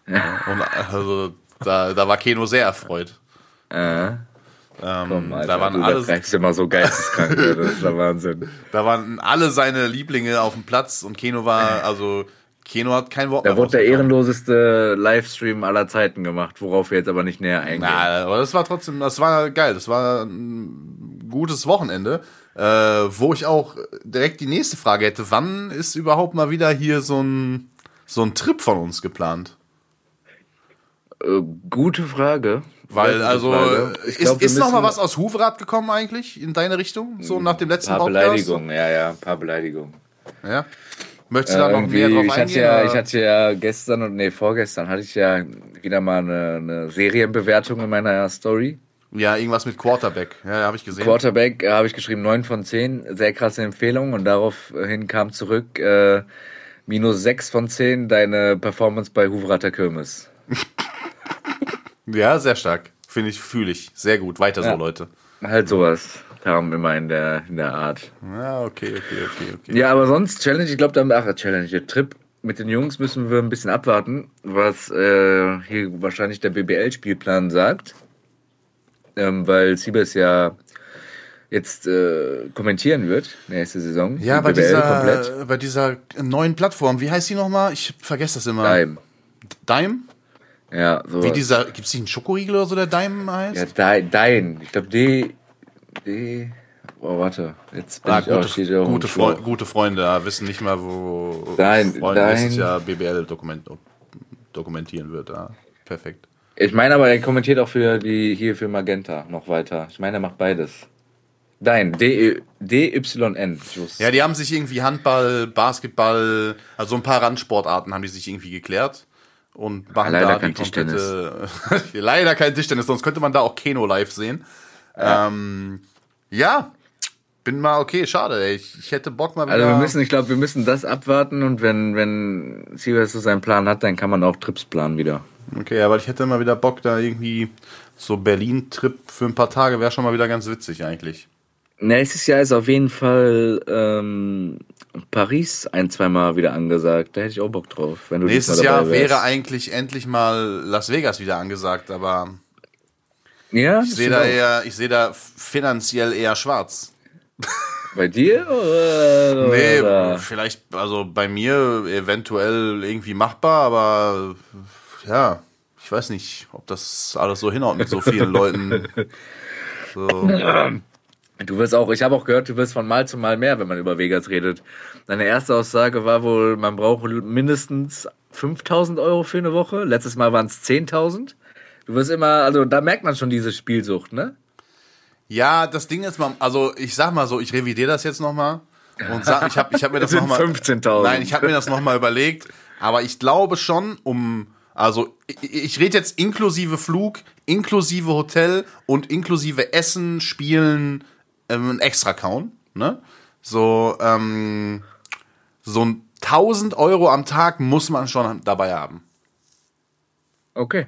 Speaker 1: Und also, da, da war Keno sehr erfreut.
Speaker 2: Äh,
Speaker 1: Ähm,
Speaker 2: komm, Alter,
Speaker 1: da, waren
Speaker 2: du
Speaker 1: alle,
Speaker 2: übertreibst immer so geisteskrank, [LAUGHS] das ist der Wahnsinn.
Speaker 1: da waren alle seine Lieblinge auf dem Platz und Keno war, also, Keno hat kein Wort
Speaker 2: Da
Speaker 1: mehr
Speaker 2: wurde der ehrenloseste Livestream aller Zeiten gemacht, worauf wir jetzt aber nicht näher eingehen.
Speaker 1: Na, aber das war trotzdem, das war geil. Das war ein gutes Wochenende, äh, wo ich auch direkt die nächste Frage hätte. Wann ist überhaupt mal wieder hier so ein, so ein Trip von uns geplant?
Speaker 2: Äh, gute Frage.
Speaker 1: Weil, also,
Speaker 2: Frage. Ich
Speaker 1: ist,
Speaker 2: glaub, wir
Speaker 1: ist noch mal was aus Huverath gekommen eigentlich in deine Richtung? So nach dem
Speaker 2: Ein
Speaker 1: letzten
Speaker 2: paar
Speaker 1: Podcast?
Speaker 2: Beleidigungen, ja, ja, ein paar Beleidigungen.
Speaker 1: Ja. Möchtest du da noch
Speaker 2: Irgendwie,
Speaker 1: näher drauf
Speaker 2: ich, hatte
Speaker 1: eingehen?
Speaker 2: ja,
Speaker 1: oder?
Speaker 2: ich hatte ja gestern und nee, vorgestern hatte ich ja wieder mal eine, eine Serienbewertung in meiner Story.
Speaker 1: Ja, irgendwas mit Quarterback. Ja, habe ich gesehen.
Speaker 2: Quarterback äh, habe ich geschrieben 9 von 10, sehr krasse Empfehlung und daraufhin kam zurück äh, minus 6 von 10 deine Performance bei Huvrater Kirmes. [LAUGHS]
Speaker 1: ja, sehr stark. Finde ich, fühle ich. Sehr gut. Weiter ja. so, Leute.
Speaker 2: Halt sowas. Darum immer in der, in der Art.
Speaker 1: Ja, okay, okay, okay, okay.
Speaker 2: Ja, aber sonst Challenge, ich glaube, dann, ach, Challenge, der Trip mit den Jungs müssen wir ein bisschen abwarten, was äh, hier wahrscheinlich der BBL-Spielplan sagt ähm, weil Siebes ja jetzt äh, kommentieren wird nächste Saison.
Speaker 1: Ja, bei dieser, bei dieser neuen Plattform. Wie heißt die nochmal? Ich vergesse das immer.
Speaker 2: Dime.
Speaker 1: Dime?
Speaker 2: Ja,
Speaker 1: so. Wie dieser, gibt es nicht einen Schokoriegel oder so, der Dime heißt?
Speaker 2: Ja, Dein. Ich glaube, D. D. Oh, warte. Jetzt bin
Speaker 1: ah, ich gute, auch, gute, Fre gute Freunde ja, wissen nicht mal, wo
Speaker 2: Dein, Freunde Dein.
Speaker 1: nächstes Jahr BBL dokument dokumentieren wird. Ja. Perfekt.
Speaker 2: Ich meine aber, er kommentiert auch für die hier für Magenta noch weiter. Ich meine, er macht beides. Dein, D-Y-N.
Speaker 1: Ja, die haben sich irgendwie Handball, Basketball, also ein paar Randsportarten haben die sich irgendwie geklärt. Und
Speaker 2: machen leider da kein komplette, [LAUGHS]
Speaker 1: leider kein Tischtennis, sonst könnte man da auch Keno live sehen. Ja, ähm, ja bin mal okay, schade, ey. Ich, ich hätte Bock mal
Speaker 2: wieder. Also wir müssen, ich glaube, wir müssen das abwarten und wenn, wenn Sivas so seinen Plan hat, dann kann man auch Trips planen wieder.
Speaker 1: Okay, aber ich hätte mal wieder Bock, da irgendwie so Berlin-Trip für ein paar Tage wäre schon mal wieder ganz witzig eigentlich.
Speaker 2: Nächstes Jahr ist auf jeden Fall ähm, Paris ein, zweimal wieder angesagt. Da hätte ich auch Bock drauf. Wenn du
Speaker 1: Nächstes Jahr wäre eigentlich endlich mal Las Vegas wieder angesagt, aber
Speaker 2: ja,
Speaker 1: ich sehe da eher, ich sehe da finanziell eher schwarz.
Speaker 2: Bei dir? [LAUGHS] Oder,
Speaker 1: nee, oder? vielleicht, also bei mir eventuell irgendwie machbar, aber ja, ich weiß nicht, ob das alles so hinhaut mit so vielen Leuten. [LAUGHS] So.
Speaker 2: Du wirst auch, ich habe auch gehört, du wirst von Mal zu Mal mehr, wenn man über Vegas redet. Deine erste Aussage war wohl, man braucht mindestens 5000 Euro für eine Woche. Letztes Mal waren es 10.000. Du wirst immer, also da merkt man schon diese Spielsucht, ne?
Speaker 1: Ja, das Ding ist, also ich sag mal so, ich revidiere das jetzt nochmal und sag, ich habe [LAUGHS] ich hab mir das nochmal.
Speaker 2: 15.000.
Speaker 1: Nein, ich habe mir das nochmal überlegt, aber ich glaube schon, um also ich, ich rede jetzt inklusive Flug, inklusive Hotel und inklusive Essen, Spielen, ähm, ein extra Count, ne? So, ähm, so ein 1000 Euro am Tag muss man schon dabei haben.
Speaker 2: Okay.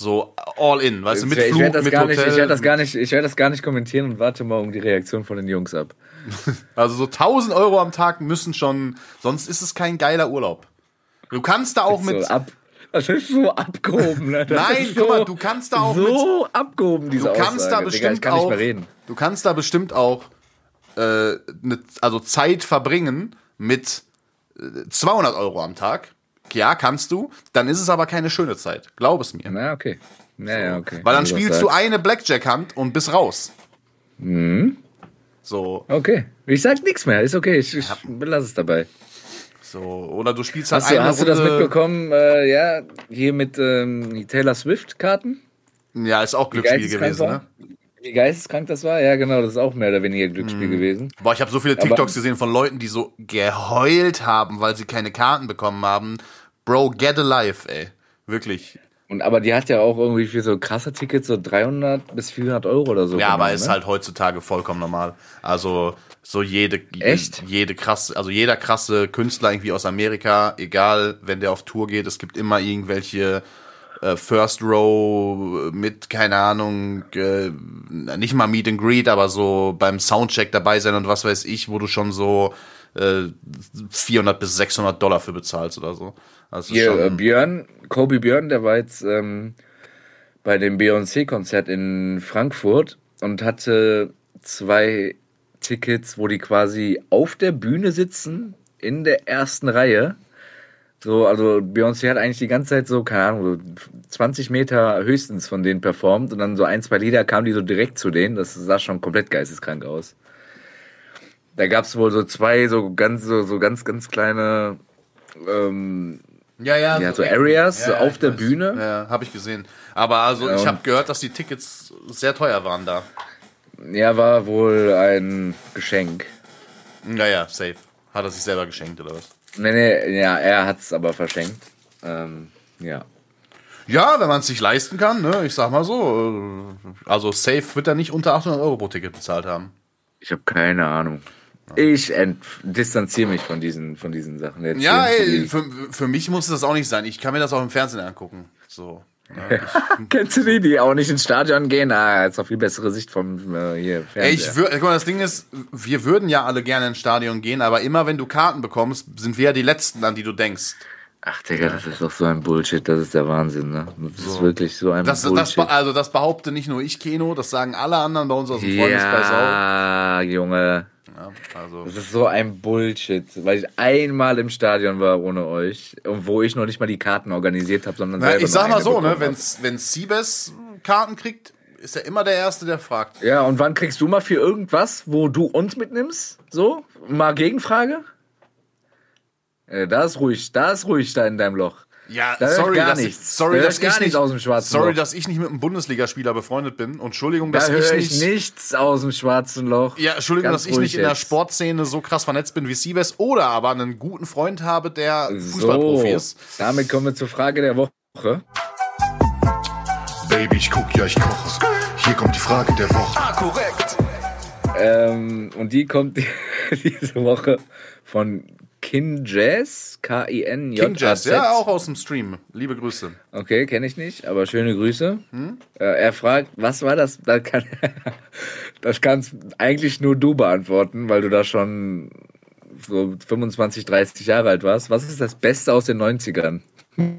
Speaker 1: So all in, weißt du, mit
Speaker 2: ich,
Speaker 1: Flug,
Speaker 2: ich
Speaker 1: mit
Speaker 2: gar
Speaker 1: Hotel.
Speaker 2: Nicht, ich werde das gar nicht, ich werde das gar nicht kommentieren und warte mal um die Reaktion von den Jungs ab. [LAUGHS]
Speaker 1: Also so 1000 Euro am Tag müssen schon, sonst ist es kein geiler Urlaub. Du kannst da auch mit,
Speaker 2: so ab, das ist so abgehoben, ne?
Speaker 1: Nein,
Speaker 2: so,
Speaker 1: guck mal, du kannst da auch
Speaker 2: so mit, abgehoben diese
Speaker 1: Du kannst
Speaker 2: Aussage.
Speaker 1: da bestimmt Digga, auch. Du kannst da bestimmt auch äh, ne, also Zeit verbringen mit 200 äh, Euro am Tag. Ja, kannst du. Dann ist es aber keine schöne Zeit. Glaub es mir.
Speaker 2: Na, okay. So. ja, okay.
Speaker 1: Weil dann spielst du eine Blackjack-Hand und bist raus.
Speaker 2: Mhm.
Speaker 1: So.
Speaker 2: Okay. Ich sag nichts mehr. Ist okay. Ich, ich lass es dabei.
Speaker 1: So, oder du spielst halt
Speaker 2: hast du,
Speaker 1: eine
Speaker 2: Hast
Speaker 1: Runde
Speaker 2: du das mitbekommen, äh, ja, hier mit ähm, Taylor Swift-Karten?
Speaker 1: Ja, ist auch Glücksspiel gewesen, ne?
Speaker 2: Wie geisteskrank das war? Ja, genau, das ist auch mehr oder weniger Glücksspiel mhm. gewesen.
Speaker 1: Boah, ich habe so viele TikToks Aber, gesehen von Leuten, die so geheult haben, weil sie keine Karten bekommen haben. Bro, get alive, ey. Wirklich.
Speaker 2: Und aber die hat ja auch irgendwie für so krasse Tickets so 300 bis 400 Euro oder so.
Speaker 1: Ja, aber ne? ist halt heutzutage vollkommen normal. Also so jede,
Speaker 2: Echt?
Speaker 1: jede krasse, also jeder krasse Künstler irgendwie aus Amerika, egal, wenn der auf Tour geht, es gibt immer irgendwelche äh, First Row mit, keine Ahnung, äh, nicht mal Meet and Greet, aber so beim Soundcheck dabei sein und was weiß ich, wo du schon so äh, 400 bis 600 Dollar für bezahlst oder so.
Speaker 2: Also Hier, äh, Björn, Kobe Björn, der war jetzt ähm, bei dem Beyoncé-Konzert in Frankfurt und hatte zwei Tickets, wo die quasi auf der Bühne sitzen, in der ersten Reihe. So, also Beyoncé hat eigentlich die ganze Zeit so, keine Ahnung, so 20 Meter höchstens von denen performt und dann so ein, zwei Lieder kamen die so direkt zu denen. Das sah schon komplett geisteskrank aus. Da gab es wohl so zwei so ganz, so, so ganz, ganz kleine ähm,
Speaker 1: ja, ja,
Speaker 2: ja, so, so Areas ja, auf der weiß. Bühne.
Speaker 1: Ja, habe ich gesehen. Aber also ich habe gehört, dass die Tickets sehr teuer waren da.
Speaker 2: Ja, war wohl ein Geschenk.
Speaker 1: Naja, safe. Hat er sich selber geschenkt oder was?
Speaker 2: Nee, nee, ja, er hat es aber verschenkt. Ähm, ja.
Speaker 1: Ja, wenn man es sich leisten kann, ne? Ich sag mal so. äh, Also safe wird er nicht unter 800 Euro pro Ticket bezahlt haben.
Speaker 2: Ich habe keine Ahnung. Ich distanziere mich von diesen, von diesen Sachen. Jetzt
Speaker 1: Ja, ey, für, für mich muss das auch nicht sein. Ich kann mir das auch im Fernsehen angucken. So. Ja, [LAUGHS]
Speaker 2: Kennst du die, die auch nicht ins Stadion gehen? Ah, jetzt auf viel bessere Sicht vom äh, hier Fernseher.
Speaker 1: ich würde, guck mal, das Ding ist, wir würden ja alle gerne ins Stadion gehen, aber immer wenn du Karten bekommst, sind wir ja die Letzten, an die du denkst.
Speaker 2: Ach, Digga, das ist doch so ein Bullshit. Das ist der Wahnsinn, ne? Das ist wirklich so ein
Speaker 1: Das, das,
Speaker 2: Bullshit.
Speaker 1: be- also das behaupte nicht nur ich, Keno, das sagen alle anderen bei uns aus dem Freundeskreis auch.
Speaker 2: ja, Junge.
Speaker 1: Ja, also.
Speaker 2: Das ist so ein Bullshit, weil ich einmal im Stadion war ohne euch und wo ich noch nicht mal die Karten organisiert habe, sondern
Speaker 1: Na,
Speaker 2: selber
Speaker 1: ich sag mal so, ne, wenn's, wenn Siebes Karten kriegt, ist er immer der Erste, der fragt.
Speaker 2: Ja, und wann kriegst du mal für irgendwas, wo du uns mitnimmst? So? Mal Gegenfrage? Äh, da ist ruhig, da ist ruhig da in deinem Loch.
Speaker 1: Ja,
Speaker 2: Da
Speaker 1: sorry,
Speaker 2: gar
Speaker 1: dass
Speaker 2: nichts.
Speaker 1: ich, sorry,
Speaker 2: Da
Speaker 1: dass
Speaker 2: ich gar
Speaker 1: ich
Speaker 2: nichts
Speaker 1: nicht
Speaker 2: aus dem schwarzen
Speaker 1: Sorry,
Speaker 2: Loch.
Speaker 1: dass ich nicht mit einem Bundesligaspieler befreundet bin und Entschuldigung,
Speaker 2: Da
Speaker 1: dass
Speaker 2: höre
Speaker 1: ich
Speaker 2: ich
Speaker 1: nicht
Speaker 2: nichts aus dem schwarzen Loch.
Speaker 1: Ja, Entschuldigung,
Speaker 2: Ganz
Speaker 1: dass ich nicht
Speaker 2: ruhig
Speaker 1: in der
Speaker 2: jetzt.
Speaker 1: Sportszene so krass vernetzt bin wie Siebes oder aber einen guten Freund habe, der
Speaker 2: So,
Speaker 1: Fußballprofi ist.
Speaker 2: damit kommen wir zur Frage der Woche.
Speaker 3: Baby, ich guck, ja, ich koche. Hier kommt die Frage der Woche.
Speaker 2: Ähm, und die kommt [LAUGHS] diese Woche von Kin Jazz, K-I-N-J.
Speaker 1: King Jazz, ja, auch aus dem Stream. Liebe Grüße.
Speaker 2: Okay, kenne ich nicht, aber schöne Grüße.
Speaker 1: Hm?
Speaker 2: Äh, er fragt, was war das? Da kann, [LAUGHS] das kannst eigentlich nur du beantworten, weil du da schon so 25, 30 Jahre alt warst. Was ist das Beste aus den 90ern? [LAUGHS]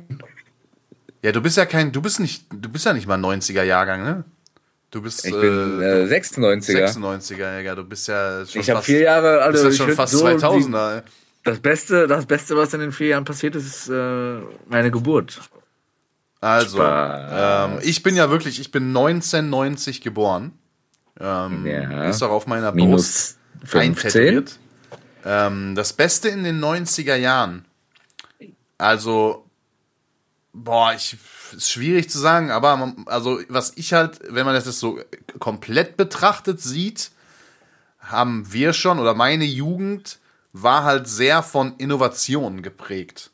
Speaker 1: Ja, du bist ja kein, du bist nicht, du bist ja nicht mal 90er Jahrgang, ne? Du bist
Speaker 2: Ich bin äh, 96er.
Speaker 1: 96er, ja, du bist ja schon
Speaker 2: Ich
Speaker 1: fast,
Speaker 2: vier Jahre,
Speaker 1: du
Speaker 2: also
Speaker 1: bist ja schon fast
Speaker 2: so,
Speaker 1: 2000er. ey.
Speaker 2: Das Beste, das Beste, was in den vier Jahren passiert ist, ist äh, meine Geburt.
Speaker 1: Also, ähm, ich bin ja wirklich, ich bin 1990 geboren. Ähm,
Speaker 2: Ja.
Speaker 1: Ist auch auf meiner
Speaker 2: Minus
Speaker 1: Brust
Speaker 2: 15.
Speaker 1: eintätowiert. Ähm, das Beste in den 90er Jahren. Also, boah, ich, ist schwierig zu sagen, aber man, also, was ich halt, wenn man das jetzt so komplett betrachtet sieht, haben wir schon, oder meine Jugend war halt sehr von Innovationen geprägt.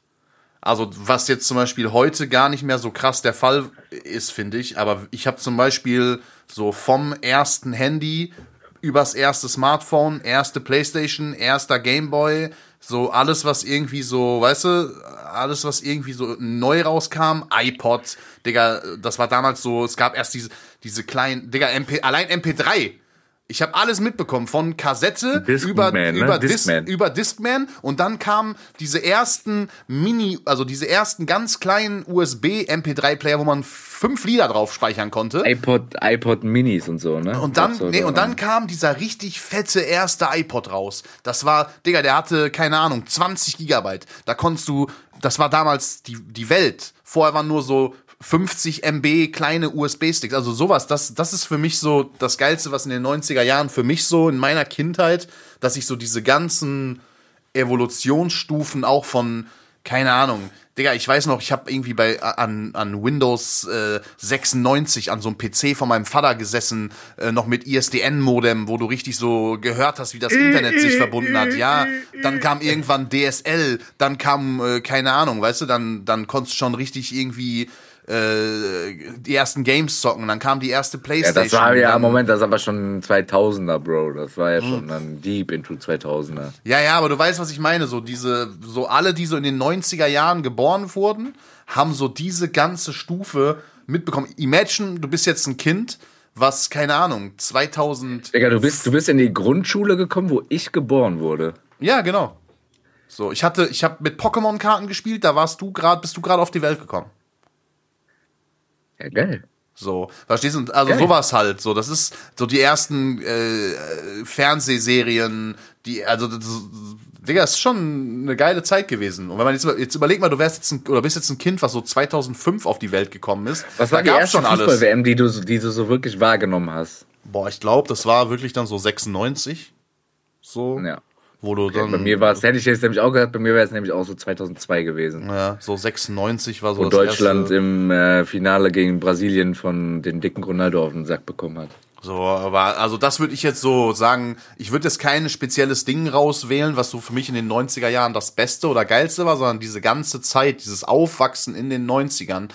Speaker 1: Also was jetzt zum Beispiel heute gar nicht mehr so krass der Fall ist, finde ich. Aber ich habe zum Beispiel so vom ersten Handy übers erste Smartphone, erste Playstation, erster Gameboy, so alles, was irgendwie so, weißt du, alles, was irgendwie so neu rauskam, iPod, Digga, das war damals so, es gab erst diese, diese kleinen, Digga, MP, allein MP3. Ich habe alles mitbekommen, von Kassette
Speaker 2: Discman,
Speaker 1: über,
Speaker 2: ne?
Speaker 1: über, Dis,
Speaker 2: Discman.
Speaker 1: über Discman und dann kamen diese ersten Mini, also diese ersten ganz kleinen USB-MP3-Player, wo man fünf Lieder drauf speichern konnte.
Speaker 2: iPod, iPod Minis und so, ne?
Speaker 1: Und dann,
Speaker 2: so,
Speaker 1: nee, und dann
Speaker 2: ähm,
Speaker 1: kam dieser richtig fette erste iPod raus. Das war, Digga, der hatte, keine Ahnung, 20 Gigabyte. Da konntest du, das war damals die, die Welt. Vorher waren nur so 50 MB kleine USB-Sticks. Also sowas, das, das ist für mich so das Geilste, was in den 90er Jahren für mich so in meiner Kindheit, dass ich so diese ganzen Evolutionsstufen auch von, keine Ahnung, Digga, ich weiß noch, ich habe irgendwie bei an, an Windows äh, 96 an so einem PC von meinem Vater gesessen, äh, noch mit ISDN-Modem, wo du richtig so gehört hast, wie das Internet sich verbunden hat. Ja, dann kam irgendwann DSL, dann kam, äh, keine Ahnung, weißt du, dann, dann konntest du schon richtig irgendwie äh, die ersten Games zocken, dann kam die erste
Speaker 2: Ja,
Speaker 1: Playstation.
Speaker 2: das war ja, Moment, das ist aber schon 2000er, Bro. Das war ja
Speaker 1: Hm.
Speaker 2: schon dann deep into 2000er.
Speaker 1: Ja, ja, aber du weißt, was ich meine. So diese, so alle, die so in den 90er Jahren geboren wurden, haben so diese ganze Stufe mitbekommen. Imagine, du bist jetzt ein Kind, was, keine Ahnung, 2000.
Speaker 2: Digga, du bist, du bist in die Grundschule gekommen, wo ich geboren wurde.
Speaker 1: Ja, genau. So, ich hatte, ich habe mit Pokémon-Karten gespielt, da warst du gerade, bist du gerade auf die Welt gekommen.
Speaker 2: Ja, geil.
Speaker 1: So, verstehst du? Also
Speaker 2: Geil.
Speaker 1: sowas halt. So, das ist so die ersten äh, Fernsehserien, die, also das, Digga, ist schon eine geile Zeit gewesen. Und wenn man jetzt, jetzt überleg mal, du wärst jetzt ein, oder bist jetzt ein Kind, was so 2005 auf die Welt gekommen ist.
Speaker 2: Was war
Speaker 1: da
Speaker 2: die erste Fußball-WM, die du, so- die du so wirklich wahrgenommen hast?
Speaker 1: Boah, ich glaube, das war wirklich dann so 96. So,
Speaker 2: Ja.
Speaker 1: Wo du dann.
Speaker 2: Bei mir war es, hätte ich jetzt nämlich auch gesagt, bei mir wäre es nämlich auch so 2002 gewesen.
Speaker 1: ja, so 96 war so
Speaker 2: Wo
Speaker 1: das
Speaker 2: Deutschland
Speaker 1: erste.
Speaker 2: im äh, Finale gegen Brasilien von den dicken Ronaldo auf den Sack bekommen hat.
Speaker 1: So, aber also das würde ich jetzt so sagen, ich würde jetzt kein spezielles Ding rauswählen, was so für mich in den 90er Jahren das Beste oder Geilste war, sondern diese ganze Zeit, dieses Aufwachsen in den 90ern,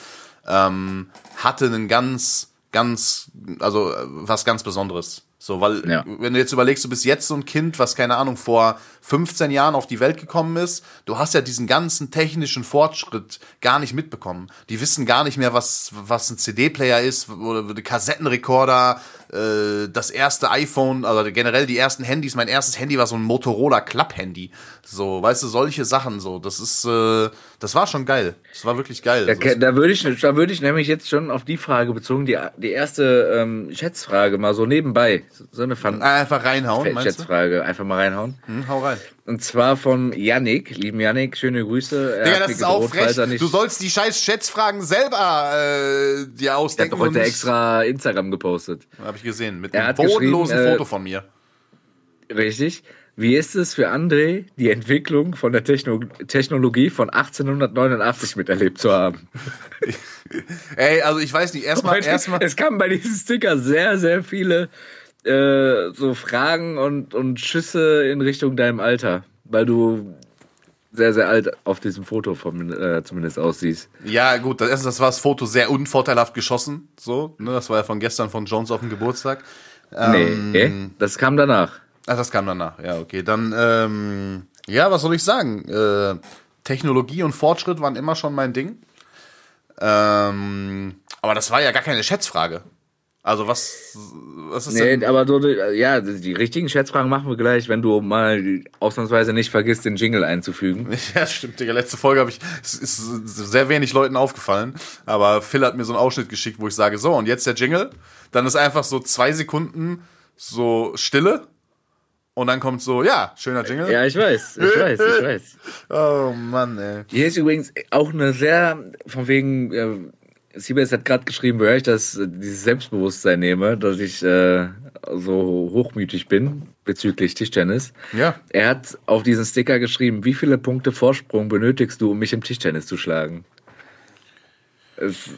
Speaker 1: ähm, hatte einen ganz, ganz, also äh, was ganz Besonderes. So, weil,
Speaker 2: Ja.
Speaker 1: wenn du jetzt überlegst, du bist jetzt so ein Kind, was, keine Ahnung, vor 15 Jahren auf die Welt gekommen ist, du hast ja diesen ganzen technischen Fortschritt gar nicht mitbekommen. Die wissen gar nicht mehr, was, was ein CD-Player ist, oder Kassettenrekorder, äh, das erste iPhone, also generell die ersten Handys. Mein erstes Handy war so ein Motorola Club-Handy. So, weißt du, solche Sachen so. Das ist, äh, das war schon geil. Das war wirklich geil.
Speaker 2: Da, da würde ich, da würde ich nämlich jetzt schon auf die Frage bezogen, die, die erste ähm, Schätzfrage mal so nebenbei, so eine Fun
Speaker 1: Einfach reinhauen, meinst du?
Speaker 2: Schätzfrage, einfach mal reinhauen.
Speaker 1: Hm, hau rein.
Speaker 2: Und zwar von Yannick, lieben Yannick, schöne Grüße. Er
Speaker 1: Digga, das ist auch frech. Du sollst die scheiß Schätzfragen selber äh, dir
Speaker 2: hat
Speaker 1: ausdenken.
Speaker 2: heute
Speaker 1: und nicht-
Speaker 2: extra Instagram gepostet.
Speaker 1: Hab ich gesehen. Mit
Speaker 2: Er
Speaker 1: einem bodenlosen
Speaker 2: äh,
Speaker 1: Foto von mir.
Speaker 2: Richtig. Wie ist es für André, die Entwicklung von der Techno Technologie von 1889 miterlebt zu haben? [LAUGHS]
Speaker 1: Ey, also ich weiß nicht, erstmal, erstmal.
Speaker 2: es kamen bei diesem Sticker sehr, sehr viele äh, so Fragen und, und Schüsse in Richtung deinem Alter, weil du sehr, sehr alt auf diesem Foto von, äh, zumindest aussiehst.
Speaker 1: Ja, gut, das, das war das Foto sehr unvorteilhaft geschossen. So, ne? Das war ja von gestern von Jones auf dem Geburtstag. Ähm,
Speaker 2: nee, das kam danach.
Speaker 1: Ach, das kam danach. Ja, okay. Dann, ähm, ja, was soll ich sagen? Äh, Technologie und Fortschritt waren immer schon mein Ding. Ähm, aber das war ja gar keine Schätzfrage. Also was, was ist
Speaker 2: Nee,
Speaker 1: denn?
Speaker 2: aber so, ja, die richtigen Schätzfragen machen wir gleich, wenn du mal ausnahmsweise nicht vergisst, den Jingle einzufügen. [LAUGHS]
Speaker 1: Ja, stimmt, Digga. Letzte Folge habe ich, es ist sehr wenig Leuten aufgefallen, aber Phil hat mir so einen Ausschnitt geschickt, wo ich sage, so, und jetzt der Jingle. Dann ist einfach so zwei Sekunden so Stille. Und dann kommt so, ja, schöner Jingle.
Speaker 2: Ja, ich weiß, ich [LAUGHS] weiß, ich weiß.
Speaker 1: Oh Mann, ey.
Speaker 2: Hier ist übrigens auch eine sehr, von wegen, äh, Siebes hat gerade geschrieben, woher ich das, äh, dieses Selbstbewusstsein nehme, dass ich äh, so hochmütig bin bezüglich Tischtennis.
Speaker 1: Ja.
Speaker 2: Er hat auf diesen Sticker geschrieben, wie viele Punkte Vorsprung benötigst du, um mich im Tischtennis zu schlagen? Es,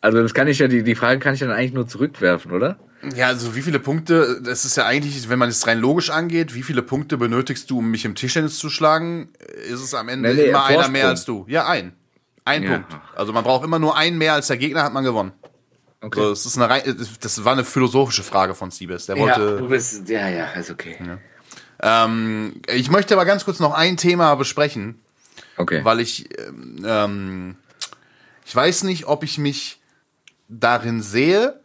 Speaker 2: also das kann ich ja, die, die Frage kann ich dann eigentlich nur zurückwerfen, oder?
Speaker 1: Ja, also wie viele Punkte, das ist ja eigentlich, wenn man es rein logisch angeht, wie viele Punkte benötigst du, um mich im Tischtennis zu schlagen, ist es am Ende
Speaker 2: Nee, nee,
Speaker 1: immer einer mehr als du. Ja, ein. Ein
Speaker 2: Ja.
Speaker 1: Punkt. Also man braucht immer nur einen mehr als der Gegner, hat man gewonnen.
Speaker 2: Okay.
Speaker 1: So, das, ist eine, das war eine philosophische Frage von Siebes. Der wollte.
Speaker 2: ja, du bist, ja, ja, ist okay.
Speaker 1: Ähm, ich möchte aber ganz kurz noch ein Thema besprechen,
Speaker 2: Okay.
Speaker 1: weil ich, ähm, ähm, ich weiß nicht, ob ich mich darin sehe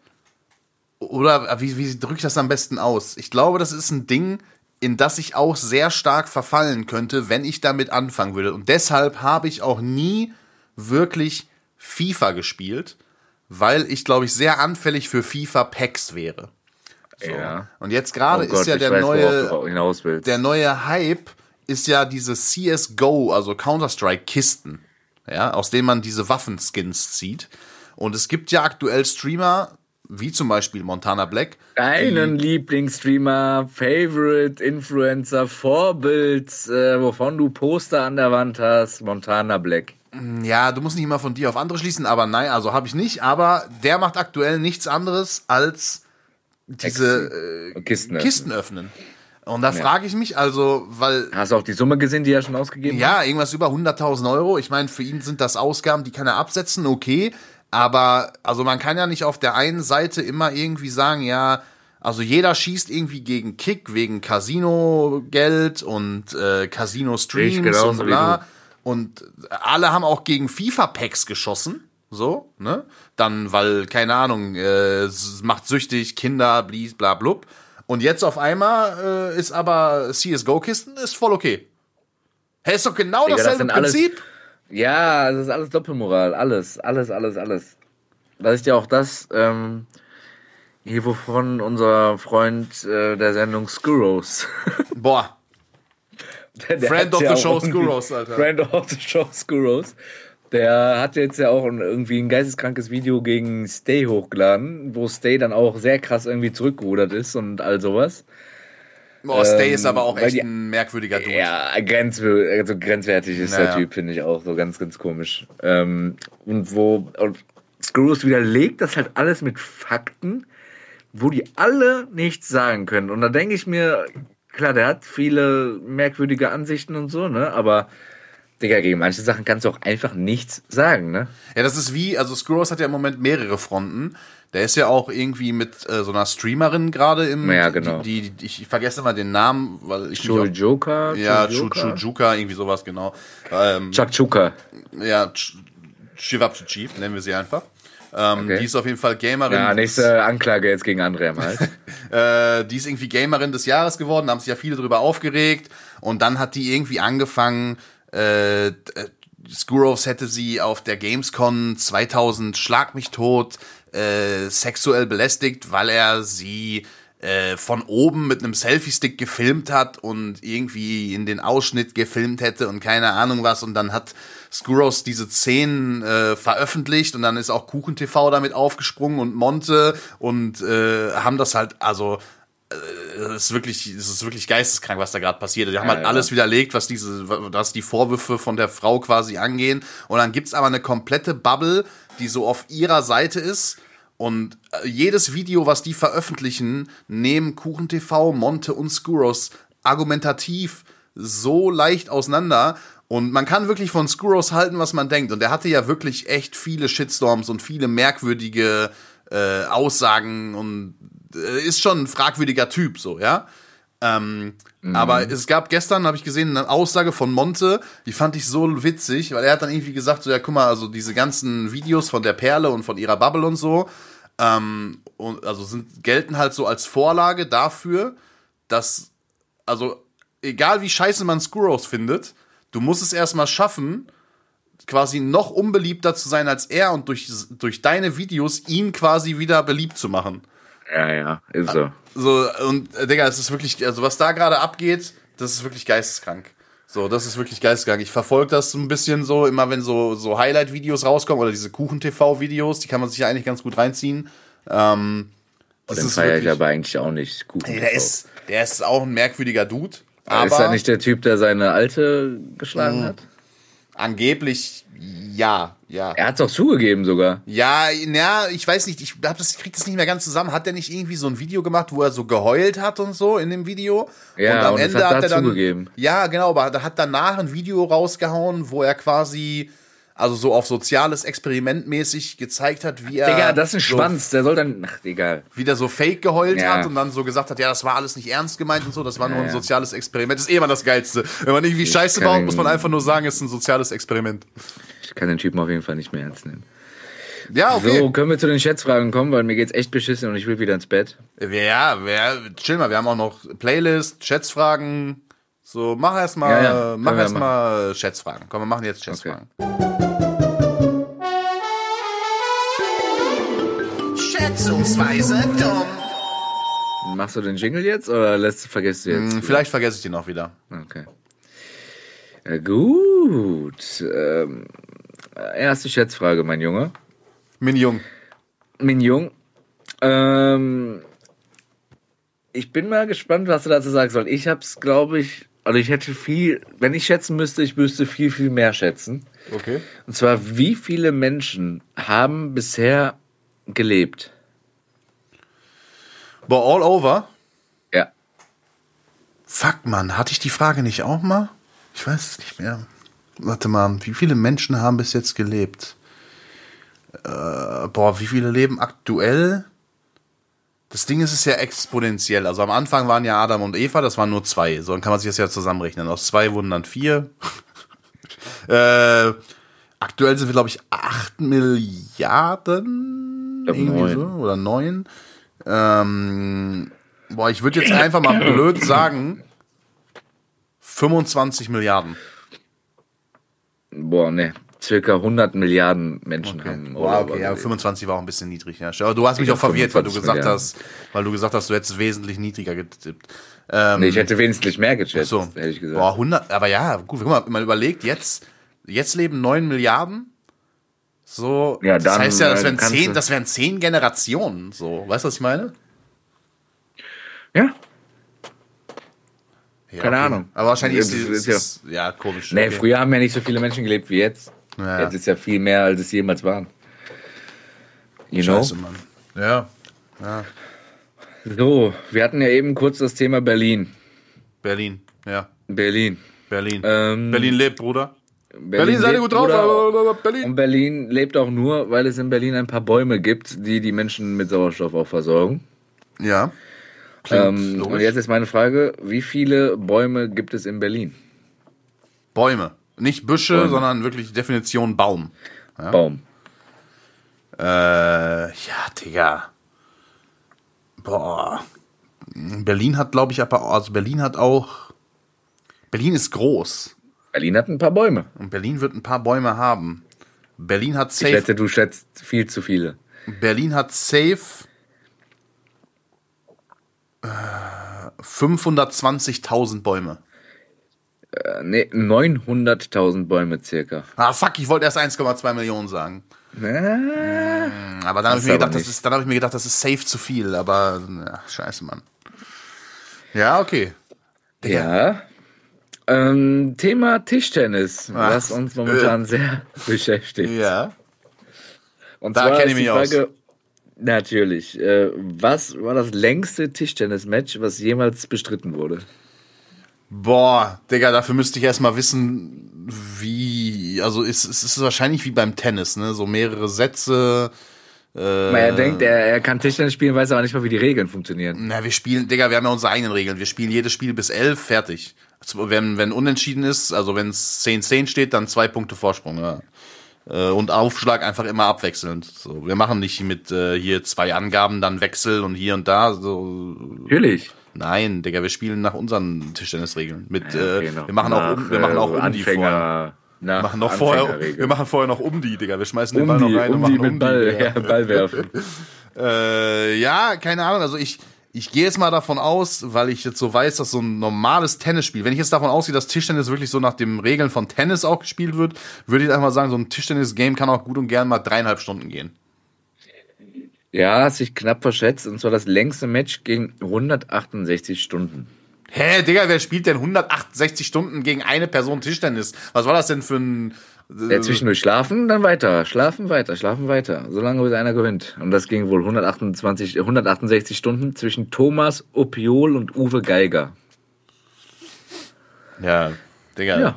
Speaker 1: oder wie, wie drücke ich das am besten aus? Ich glaube, das ist ein Ding, in das ich auch sehr stark verfallen könnte, wenn ich damit anfangen würde. Und deshalb habe ich auch nie wirklich FIFA gespielt, weil ich, glaube ich, sehr anfällig für FIFA-Packs wäre. So.
Speaker 2: Ja.
Speaker 1: Und jetzt gerade
Speaker 2: Oh Gott,
Speaker 1: ist ja der
Speaker 2: weiß,
Speaker 1: neue, der neue Hype ist ja diese CSGO, also Counter-Strike-Kisten, ja, aus denen man diese Waffenskins zieht. Und es gibt ja aktuell Streamer, wie zum Beispiel Montana Black.
Speaker 2: Deinen Lieblingsstreamer, Favorite, Influencer, Vorbild, äh, wovon du Poster an der Wand hast, Montana Black.
Speaker 1: Ja, du musst nicht immer von dir auf andere schließen, aber nein, also habe ich nicht. Aber der macht aktuell nichts anderes als diese äh,
Speaker 2: Kisten.
Speaker 1: Kisten öffnen. Und da frage ich mich also, weil
Speaker 2: Hast du auch die Summe gesehen, die er schon ausgegeben hat?
Speaker 1: Ja, irgendwas über 100.000 Euro. Ich meine, für ihn sind das Ausgaben, die kann er absetzen, okay. Aber, also man kann ja nicht auf der einen Seite immer irgendwie sagen, ja, also jeder schießt irgendwie gegen Kick wegen Casino-Geld und äh, Casino-Streams
Speaker 2: genauso
Speaker 1: und bla. Und alle haben auch gegen FIFA-Packs geschossen. So, ne? Dann, weil, keine Ahnung, äh, macht süchtig, Kinder, blies, bla, blub. Und jetzt auf einmal äh, ist aber CSGO-Kisten ist voll okay. Hey, ist doch genau
Speaker 2: Digga, das
Speaker 1: dasselbe
Speaker 2: alles-
Speaker 1: Prinzip.
Speaker 2: Ja, das ist alles Doppelmoral. Alles, alles, alles, alles. Das ist ja auch das, ähm, hier wovon unser Freund äh, der Sendung Skurros. [LAUGHS]
Speaker 1: Boah,
Speaker 2: Der, der
Speaker 1: Friend of
Speaker 2: ja
Speaker 1: the show Skurros, Alter.
Speaker 2: Friend of the Show Skurros. Der hat jetzt ja auch irgendwie ein geisteskrankes Video gegen Stay hochgeladen, wo Stay dann auch sehr krass irgendwie zurückgerudert ist und all sowas.
Speaker 1: Boah, Stay
Speaker 2: Ähm,
Speaker 1: ist aber auch
Speaker 2: weil
Speaker 1: echt
Speaker 2: die-
Speaker 1: ein merkwürdiger Dude.
Speaker 2: Ja, grenzw also grenzwertig ist
Speaker 1: Naja.
Speaker 2: der Typ, finde ich auch. So ganz, ganz komisch. Ähm, und wo und Screws widerlegt das halt alles mit Fakten, wo die alle nichts sagen können. Und da denke ich mir, klar, der hat viele merkwürdige Ansichten und so, ne? Aber Digga, gegen manche Sachen kannst du auch einfach nichts sagen, ne?
Speaker 1: Ja, das ist wie, also Skurros hat ja im Moment mehrere Fronten. Der ist ja auch irgendwie mit äh, so einer Streamerin gerade im.
Speaker 2: Ja, genau.
Speaker 1: Die, die, ich vergesse immer den Namen, weil ich.
Speaker 2: Joker?
Speaker 1: Ja? Chuchujuka, irgendwie sowas, genau. Ähm,
Speaker 2: Chuck Chuka.
Speaker 1: ja, Ch- Chivapchi Chief, nennen wir sie einfach. Ähm,
Speaker 2: Okay.
Speaker 1: Die ist auf jeden Fall Gamerin.
Speaker 2: Ja, nächste Anklage jetzt gegen André am Hals. [LAUGHS]
Speaker 1: Äh, die ist irgendwie Gamerin des Jahres geworden, da haben sich ja viele drüber aufgeregt. Und dann hat die irgendwie angefangen, äh, äh, Skuros hätte sie auf der Gamescom 2000 Schlag mich tot äh, sexuell belästigt, weil er sie äh, von oben mit einem Selfie-Stick gefilmt hat und irgendwie in den Ausschnitt gefilmt hätte und keine Ahnung was. Und dann hat Skuros diese Szenen äh, veröffentlicht und dann ist auch KuchenTV damit aufgesprungen und Monte und äh, haben das halt, also es ist wirklich, es ist wirklich geisteskrank, was da gerade passiert. Die haben
Speaker 2: Ja,
Speaker 1: halt
Speaker 2: ja.
Speaker 1: alles widerlegt, was diese, was die Vorwürfe von der Frau quasi angehen. Und dann gibt's aber eine komplette Bubble, die so auf ihrer Seite ist. Und äh, jedes Video, was die veröffentlichen, nehmen KuchenTV, Monte und Skuros argumentativ so leicht auseinander. Und man kann wirklich von Skuros halten, was man denkt. Und der hatte ja wirklich echt viele Shitstorms und viele merkwürdige äh, Aussagen und äh, ist schon ein fragwürdiger Typ, so, ja. Ähm, Aber es gab gestern, habe ich gesehen, eine Aussage von Monte, die fand ich so witzig, weil er hat dann irgendwie gesagt, so, ja, guck mal, also diese ganzen Videos von der Perle und von ihrer Bubble und so, ähm, und, also sind, gelten halt so als Vorlage dafür, dass, also, egal wie scheiße man Skuros findet, du musst es erstmal schaffen, quasi noch unbeliebter zu sein als er und durch, durch deine Videos ihn quasi wieder beliebt zu machen.
Speaker 2: Ja, ja, ist so.
Speaker 1: So, und äh, Digga, es ist wirklich, also was da gerade abgeht, das ist wirklich geisteskrank. So, das ist wirklich geisteskrank. Ich verfolge das so ein bisschen so, immer wenn so, so Highlight-Videos rauskommen oder diese Kuchen-TV-Videos, die kann man sich ja eigentlich ganz gut reinziehen. Ähm, das
Speaker 2: Den
Speaker 1: ist
Speaker 2: feiere ich aber eigentlich auch nicht. Kuchen
Speaker 1: Ey, der ist, der ist auch ein merkwürdiger Dude. Aber
Speaker 2: ist er nicht der Typ, der seine Alte geschlagen
Speaker 1: Mhm.
Speaker 2: hat?
Speaker 1: angeblich, ja, ja.
Speaker 2: Er hat es auch zugegeben sogar.
Speaker 1: Ja, na, ich weiß nicht, ich hab das, krieg das nicht mehr ganz zusammen. Hat der nicht irgendwie so ein Video gemacht, wo er so geheult hat und so in dem Video?
Speaker 2: Ja, und das hat er zugegeben.
Speaker 1: Ja, genau, aber er hat danach ein Video rausgehauen, wo er quasi, also so auf soziales Experiment mäßig gezeigt hat, wie er.
Speaker 2: Digga, das ist ein
Speaker 1: so,
Speaker 2: Schwanz, der soll dann. Ach, egal.
Speaker 1: Wieder so fake geheult
Speaker 2: Ja.
Speaker 1: hat und dann so gesagt hat, ja, das war alles nicht ernst gemeint und so, das war nur ein
Speaker 2: ja.
Speaker 1: soziales Experiment. Das ist eh immer das Geilste. Wenn man irgendwie Scheiße
Speaker 2: kann
Speaker 1: baut, muss man einfach nur sagen, es ist ein soziales Experiment.
Speaker 2: Ich kann den Typen auf jeden Fall nicht mehr ernst nehmen.
Speaker 1: Ja, okay.
Speaker 2: So, können wir zu den Schätzfragen kommen, weil mir geht's echt beschissen und ich will wieder ins Bett.
Speaker 1: Ja, wer, chill mal, wir haben auch noch Playlist, Schätzfragen. So, mach erstmal,
Speaker 2: Ja, ja,
Speaker 1: mach erstmal Schätzfragen. Komm, wir machen jetzt Schätzfragen.
Speaker 4: Schätzungsweise dumm.
Speaker 2: Machst du den Jingle jetzt oder lässt, vergisst du jetzt?
Speaker 1: Hm, Vielleicht vergesse ich den auch wieder.
Speaker 2: Okay. Ja, gut. Ähm, erste Schätzfrage, mein Junge.
Speaker 1: Min Jung.
Speaker 2: Min Jung. Ähm, ich bin mal gespannt, was du dazu sagst, weil ich hab's, glaube ich, also ich hätte viel, wenn ich schätzen müsste, ich müsste viel, viel mehr schätzen.
Speaker 1: Okay.
Speaker 2: Und zwar, wie viele Menschen haben bisher gelebt?
Speaker 1: Boah, all over?
Speaker 2: Ja.
Speaker 1: Fuck, Mann, hatte ich die Frage nicht auch mal? Ich weiß es nicht mehr. Warte mal, wie viele Menschen haben bis jetzt gelebt? Äh, boah, wie viele leben aktuell? Das Ding ist, es ist ja exponentiell. Also am Anfang waren ja Adam und Eva, das waren nur zwei. So, dann kann man sich das ja zusammenrechnen. Aus zwei wurden dann vier. [LAUGHS] äh, aktuell sind wir, glaube ich, acht Milliarden.
Speaker 2: glaub,
Speaker 1: irgendwie
Speaker 2: neun.
Speaker 1: so, oder neun. Ähm, boah, ich würde jetzt einfach mal blöd sagen, 25 Milliarden.
Speaker 2: Boah, ne. Circa 100 Milliarden Menschen haben.
Speaker 1: Boah, okay, ja,
Speaker 2: gelebt.
Speaker 1: 25 war auch ein bisschen niedrig. Ja. Aber du hast mich
Speaker 2: Ich
Speaker 1: auch verwirrt, weil du
Speaker 2: 25
Speaker 1: gesagt
Speaker 2: Milliarden.
Speaker 1: hast, weil du gesagt hast, du hättest wesentlich niedriger getippt. Ähm,
Speaker 2: Nee, ich hätte wesentlich mehr geschätzt,
Speaker 1: so.
Speaker 2: hätte ich gesagt.
Speaker 1: Boah, 100, aber ja, gut, guck mal, man überlegt, jetzt, jetzt leben 9 Milliarden. So,
Speaker 2: Ja,
Speaker 1: das
Speaker 2: dann,
Speaker 1: heißt ja, das
Speaker 2: äh,
Speaker 1: wären, zehn, das wären zehn Generationen. So, weißt du, was ich meine?
Speaker 2: Ja.
Speaker 1: Ja,
Speaker 2: Keine
Speaker 1: okay.
Speaker 2: Ahnung.
Speaker 1: Aber wahrscheinlich
Speaker 2: Ja,
Speaker 1: ist,
Speaker 2: das
Speaker 1: ist,
Speaker 2: ist
Speaker 1: ist ja, komisch.
Speaker 2: Nee,
Speaker 1: okay.
Speaker 2: früher haben ja nicht so viele Menschen gelebt wie jetzt.
Speaker 1: Ja.
Speaker 2: Jetzt ist ja viel mehr, als es jemals waren. You know?
Speaker 1: Scheiße, Mann. Ja,
Speaker 2: So, wir hatten ja eben kurz das Thema Berlin.
Speaker 1: Berlin, ja,
Speaker 2: Berlin.
Speaker 1: Berlin.
Speaker 2: Ähm,
Speaker 1: Berlin lebt, Bruder. Berlin, seid ihr
Speaker 2: lebt-
Speaker 1: gut drauf?
Speaker 2: Bruder,
Speaker 1: Berlin.
Speaker 2: Und Berlin lebt auch nur, weil es in Berlin ein paar Bäume gibt, die die Menschen mit Sauerstoff auch versorgen.
Speaker 1: Ja.
Speaker 2: Ähm, und jetzt ist meine Frage, wie viele Bäume gibt es in Berlin?
Speaker 1: Bäume. Nicht Büsche,
Speaker 2: Bäume.
Speaker 1: sondern wirklich Definition Baum.
Speaker 2: Baum.
Speaker 1: Äh, ja, Digga. Boah. Berlin hat, glaube ich, aber, also Berlin hat auch, Berlin ist groß.
Speaker 2: Berlin hat ein paar Bäume.
Speaker 1: Und Berlin wird ein paar Bäume haben. Berlin hat
Speaker 2: Ich
Speaker 1: safe,
Speaker 2: wette, du schätzt viel zu viele.
Speaker 1: Berlin hat safe äh, 520.000 Bäume.
Speaker 2: Äh, nee, 900.000 Bäume circa.
Speaker 1: Ah, fuck, ich wollte erst 1,2 Millionen sagen.
Speaker 2: Äh,
Speaker 1: Aber dann habe ich, mir gedacht, das ist, dann hab ich mir gedacht, das ist safe zu viel. Aber, ja, scheiße, Mann. Ja, okay.
Speaker 2: ja. Ähm, Thema Tischtennis,
Speaker 1: Ach,
Speaker 2: was uns momentan sehr [LAUGHS] beschäftigt.
Speaker 1: Ja.
Speaker 2: Und
Speaker 1: Da
Speaker 2: zwar
Speaker 1: kenn ich mich aus.
Speaker 2: Frage, natürlich, äh, was war das längste Tischtennis-Match, was jemals bestritten wurde?
Speaker 1: Boah, Digga, dafür müsste ich erstmal wissen, wie. Also, es, es ist wahrscheinlich wie beim Tennis, ne? So mehrere Sätze. Äh,
Speaker 2: er denkt, er, er kann Tischtennis spielen, weiß aber nicht mal, wie die Regeln funktionieren.
Speaker 1: Na, wir spielen, Digga, wir haben ja unsere eigenen Regeln. Wir spielen jedes Spiel bis elf, fertig. Wenn, wenn unentschieden ist, also wenn es 10-10 steht, dann zwei Punkte Vorsprung, ja. Äh, Und Aufschlag einfach immer abwechselnd. So, wir machen nicht mit äh, hier zwei Angaben, dann Wechsel und hier und da. So.
Speaker 2: Natürlich.
Speaker 1: Nein, Digga, wir spielen nach unseren Tischtennisregeln. Mit,
Speaker 2: Okay,
Speaker 1: äh,
Speaker 2: noch
Speaker 1: wir machen auch,
Speaker 2: nach,
Speaker 1: um, wir machen auch
Speaker 2: äh,
Speaker 1: um die vorher. Machen noch vorher, wir machen vorher noch um die, Digga. Wir schmeißen den
Speaker 2: um
Speaker 1: Ball
Speaker 2: die,
Speaker 1: noch rein und
Speaker 2: um
Speaker 1: machen
Speaker 2: die mit
Speaker 1: um
Speaker 2: Ball,
Speaker 1: die.
Speaker 2: ja, [LAUGHS] Ball werfen. [LAUGHS]
Speaker 1: Äh, ja, keine Ahnung. Also ich, ich gehe jetzt mal davon aus, weil ich jetzt so weiß, dass so ein normales Tennisspiel, wenn ich jetzt davon ausgehe, dass Tischtennis wirklich so nach den Regeln von Tennis auch gespielt wird, würde ich einfach mal sagen, so ein Tischtennis-Game kann auch gut und gern mal dreieinhalb Stunden gehen.
Speaker 2: Ja, hat sich knapp verschätzt. Und zwar das längste Match ging 168 Stunden.
Speaker 1: Hä, Digga, wer spielt denn 168 Stunden gegen eine Person Tischtennis? Was war das denn für ein...
Speaker 2: Ja, zwischendurch schlafen, dann weiter, schlafen weiter, schlafen weiter, solange bis einer gewinnt. Und das ging wohl 128, 168 Stunden zwischen Thomas Opiol und Uwe Geiger.
Speaker 1: Ja, Digga,
Speaker 2: Ja,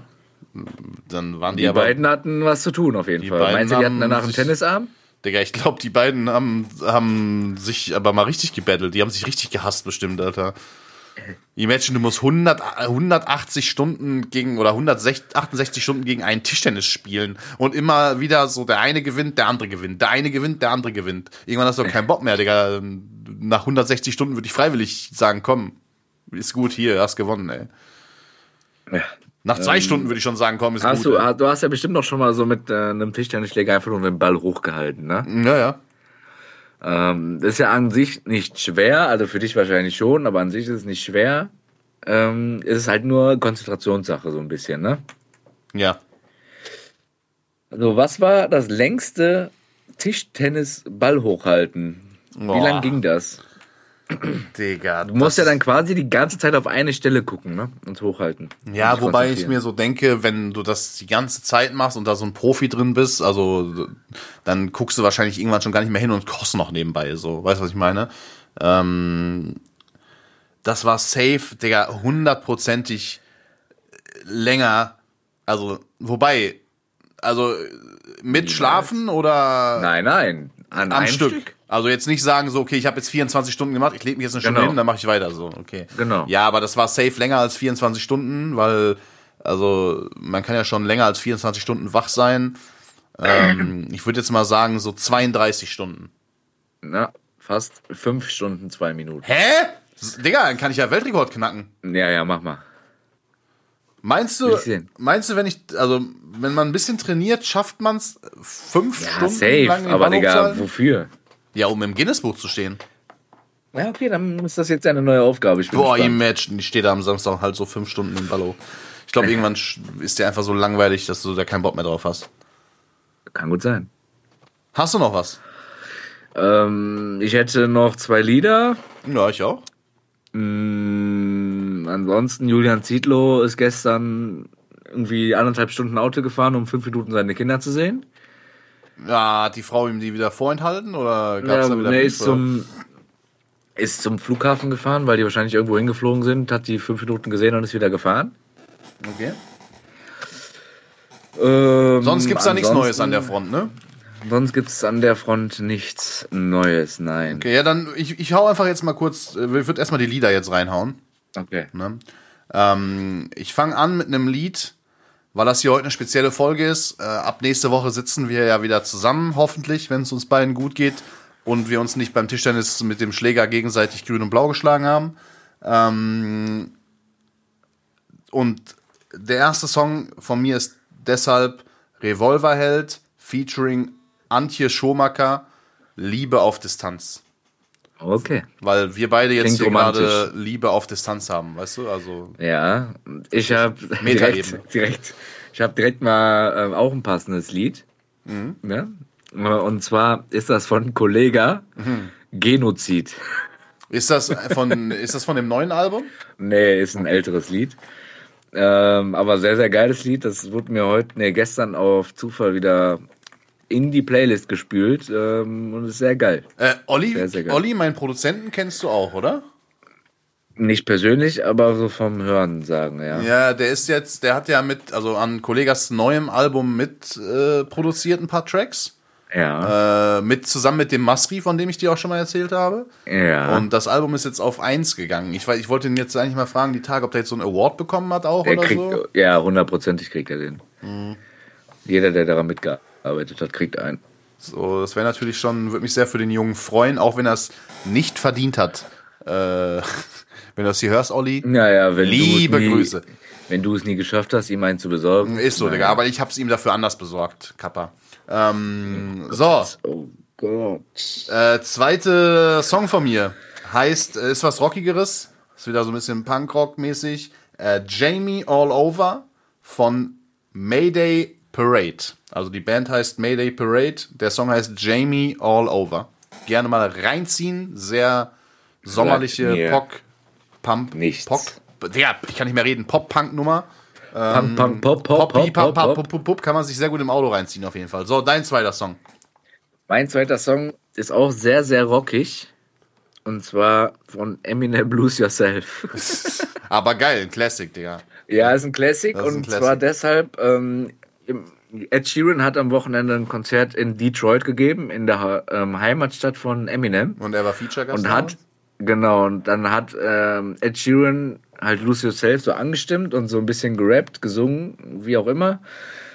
Speaker 1: dann waren die,
Speaker 2: die
Speaker 1: aber...
Speaker 2: beiden hatten was zu tun auf jeden Fall. Meinst du, die hatten danach einen Tennisarm?
Speaker 1: Digga, ich glaube, die beiden haben, haben sich aber mal richtig gebettelt. Die haben sich richtig gehasst bestimmt, Alter. Imagine, du musst 100, 180 Stunden gegen oder 168 Stunden gegen einen Tischtennis spielen und immer wieder so der eine gewinnt, der andere gewinnt, der eine gewinnt, der andere gewinnt. Irgendwann hast du doch keinen Bock mehr, Digga. Nach 160 Stunden würde ich freiwillig sagen, komm, ist gut hier, hast gewonnen, ey.
Speaker 2: Ja.
Speaker 1: Nach zwei Stunden würde ich schon sagen, komm, ist
Speaker 2: Hast
Speaker 1: gut.
Speaker 2: du,
Speaker 1: ey.
Speaker 2: du hast ja bestimmt noch schon mal so mit äh, einem Tischtennisschläger einfach nur den Ball hochgehalten, ne?
Speaker 1: Ja, ja.
Speaker 2: Ähm, das ist ja an sich nicht schwer, also für dich wahrscheinlich schon, aber an sich ist es nicht schwer. Ähm, es ist halt nur Konzentrationssache so ein bisschen, ne?
Speaker 1: Ja.
Speaker 2: Also, was war das längste Tischtennis-Ball hochhalten? Wie
Speaker 1: Boah.
Speaker 2: lang ging das? [CLEARS THROAT]
Speaker 1: Digga.
Speaker 2: Du musst ja dann quasi die ganze Zeit auf eine Stelle gucken, ne? Und hochhalten.
Speaker 1: Ja,
Speaker 2: Und
Speaker 1: wobei ich mir so denke, wenn du das die ganze Zeit machst und da so ein Profi drin bist, also dann guckst du wahrscheinlich irgendwann schon gar nicht mehr hin und kochst noch nebenbei, so. Weißt du, was ich meine? Ähm, das war safe, Digga, hundertprozentig länger. Also, wobei, also mit Schlafen oder
Speaker 2: Nein, nein. An
Speaker 1: am Stück.
Speaker 2: Stück.
Speaker 1: Also jetzt nicht sagen so, okay, ich habe jetzt 24 Stunden gemacht, ich lege mich jetzt eine Stunde
Speaker 2: Genau.
Speaker 1: hin, dann mache ich weiter so, okay.
Speaker 2: Genau.
Speaker 1: Ja, aber das war safe länger als 24 Stunden, weil also man kann ja schon länger als 24 Stunden wach sein. Ähm, [CLEARS THROAT] ich würde jetzt mal sagen so 32 Stunden.
Speaker 2: Na, fast fünf Stunden, zwei Minuten.
Speaker 1: Hä? Digga, dann kann ich ja Weltrekord knacken.
Speaker 2: Ja, ja, mach mal.
Speaker 1: Meinst du, meinst du, wenn ich, also wenn man ein bisschen trainiert, schafft man es fünf
Speaker 2: Ja,
Speaker 1: Stunden
Speaker 2: safe.
Speaker 1: lang den
Speaker 2: Aber Digga, wofür?
Speaker 1: Ja, um im Guinness-Buch zu stehen.
Speaker 2: Ja, okay, dann ist das jetzt eine neue Aufgabe. Ich bin
Speaker 1: Boah,
Speaker 2: gespannt.
Speaker 1: Imagine, ich stehe da am Samstag halt so fünf Stunden im Ballo. Ich glaube, [LAUGHS] irgendwann ist dir einfach so langweilig, dass du da keinen Bock mehr drauf hast.
Speaker 2: Kann gut sein.
Speaker 1: Hast du noch was?
Speaker 2: Ähm, ich hätte noch zwei Lieder.
Speaker 1: Ja, ich auch.
Speaker 2: Mm, ansonsten, Julian Zietlow ist gestern irgendwie anderthalb Stunden Auto gefahren, um fünf Minuten seine Kinder zu sehen.
Speaker 1: Ja, hat die Frau ihm die wieder vorenthalten oder gab's
Speaker 2: Ja,
Speaker 1: da wieder
Speaker 2: nee,
Speaker 1: Beef,
Speaker 2: ist
Speaker 1: oder?
Speaker 2: zum, ist zum Flughafen gefahren, weil die wahrscheinlich irgendwo hingeflogen sind, hat die fünf Minuten gesehen und ist wieder gefahren.
Speaker 1: Okay.
Speaker 2: Ähm,
Speaker 1: Sonst gibt's da nichts Neues an der Front, ne?
Speaker 2: Sonst gibt's an der Front nichts Neues, nein.
Speaker 1: Okay, ja, dann, ich, ich hau einfach jetzt mal kurz, äh, ich würde erstmal die Lieder jetzt reinhauen.
Speaker 2: Okay.
Speaker 1: Ne? Ähm, ich fange an mit einem Lied, weil das hier heute eine spezielle Folge ist. Äh, ab nächste Woche sitzen wir ja wieder zusammen, hoffentlich, wenn es uns beiden gut geht und wir uns nicht beim Tischtennis mit dem Schläger gegenseitig grün und blau geschlagen haben. Ähm, und der erste Song von mir ist deshalb Revolverheld featuring Antje Schomacker, Liebe auf Distanz.
Speaker 2: Okay.
Speaker 1: Weil wir beide jetzt
Speaker 2: Klingt
Speaker 1: hier
Speaker 2: romantisch.
Speaker 1: gerade Liebe auf Distanz haben, weißt du? Also
Speaker 2: Ja, ich habe direkt, direkt, ich habe direkt mal ähm, auch ein passendes Lied.
Speaker 1: Mhm.
Speaker 2: Ne? Und zwar ist das von Kollega
Speaker 1: Mhm.
Speaker 2: Genozid.
Speaker 1: Ist das von, ist das von dem neuen Album?
Speaker 2: Nee, ist ein älteres Lied. Ähm, aber sehr, sehr geiles Lied. Das wurde mir heute, nee, gestern auf Zufall wieder in die Playlist gespült ähm, und ist sehr geil.
Speaker 1: Äh, Olli,
Speaker 2: Sehr, sehr geil.
Speaker 1: Olli, meinen Produzenten, kennst du auch, oder?
Speaker 2: Nicht persönlich, aber so vom Hören sagen, ja.
Speaker 1: Ja, der ist jetzt, der hat ja mit, also an Kollegas neuem Album mit äh, produziert ein paar Tracks.
Speaker 2: Ja.
Speaker 1: Äh, mit, zusammen mit dem Masri, von dem ich dir auch schon mal erzählt habe.
Speaker 2: ja.
Speaker 1: Und das Album ist jetzt auf eins gegangen. Ich, ich wollte ihn jetzt eigentlich mal fragen, die Tage, ob der jetzt so einen Award bekommen hat auch
Speaker 2: Der
Speaker 1: oder
Speaker 2: kriegt,
Speaker 1: so.
Speaker 2: ja, hundertprozentig kriegt er den.
Speaker 1: Mhm.
Speaker 2: Jeder, der daran mitgearbeitet hat, kriegt einen.
Speaker 1: So, das wäre natürlich schon, würde mich sehr für den Jungen freuen, auch wenn er es nicht verdient hat. Äh, [LAUGHS] wenn du das hier hörst, Olli.
Speaker 2: Naja, wenn
Speaker 1: Liebe
Speaker 2: es nie,
Speaker 1: Grüße.
Speaker 2: Wenn du es nie geschafft hast, ihm einen zu besorgen.
Speaker 1: Ist so,
Speaker 2: naja.
Speaker 1: Digga, aber ich hab's ihm dafür anders besorgt, Kappa. Ähm, so,
Speaker 2: Oh Gott.
Speaker 1: äh, zweite Song von mir heißt, äh, ist was Rockigeres, ist wieder so ein bisschen Punkrock-mäßig. Äh, Jamie All Over von Mayday Parade. Also die Band heißt Mayday Parade, der Song heißt Jamie All Over. Gerne mal reinziehen, sehr sommerliche Pop, Pump,
Speaker 2: nichts.
Speaker 1: Pop, Digga, ich kann nicht mehr reden, Pop-Punk-Nummer.
Speaker 2: Pam, pam, pop, pop,
Speaker 1: Pop,
Speaker 2: pop,
Speaker 1: pop,
Speaker 2: pop,
Speaker 1: pop,
Speaker 2: pop.
Speaker 1: pop, kann man sich sehr gut im Auto reinziehen auf jeden Fall. So, dein zweiter Song.
Speaker 2: Mein zweiter Song ist auch sehr, sehr rockig. Und zwar von Eminem Blues Yourself. [LAUGHS]
Speaker 1: Aber geil, ein Classic, Digga.
Speaker 2: ja, ist ein Classic.
Speaker 1: Ist ein
Speaker 2: und
Speaker 1: Classic.
Speaker 2: zwar deshalb, ähm, Ed Sheeran hat am Wochenende ein Konzert in Detroit gegeben, in der ähm, Heimatstadt von Eminem.
Speaker 1: Und er war Feature-Gast.
Speaker 2: und hat genau und dann hat ähm, Ed Sheeran halt Lose Yourself so angestimmt und so ein bisschen gerappt, gesungen, wie auch immer.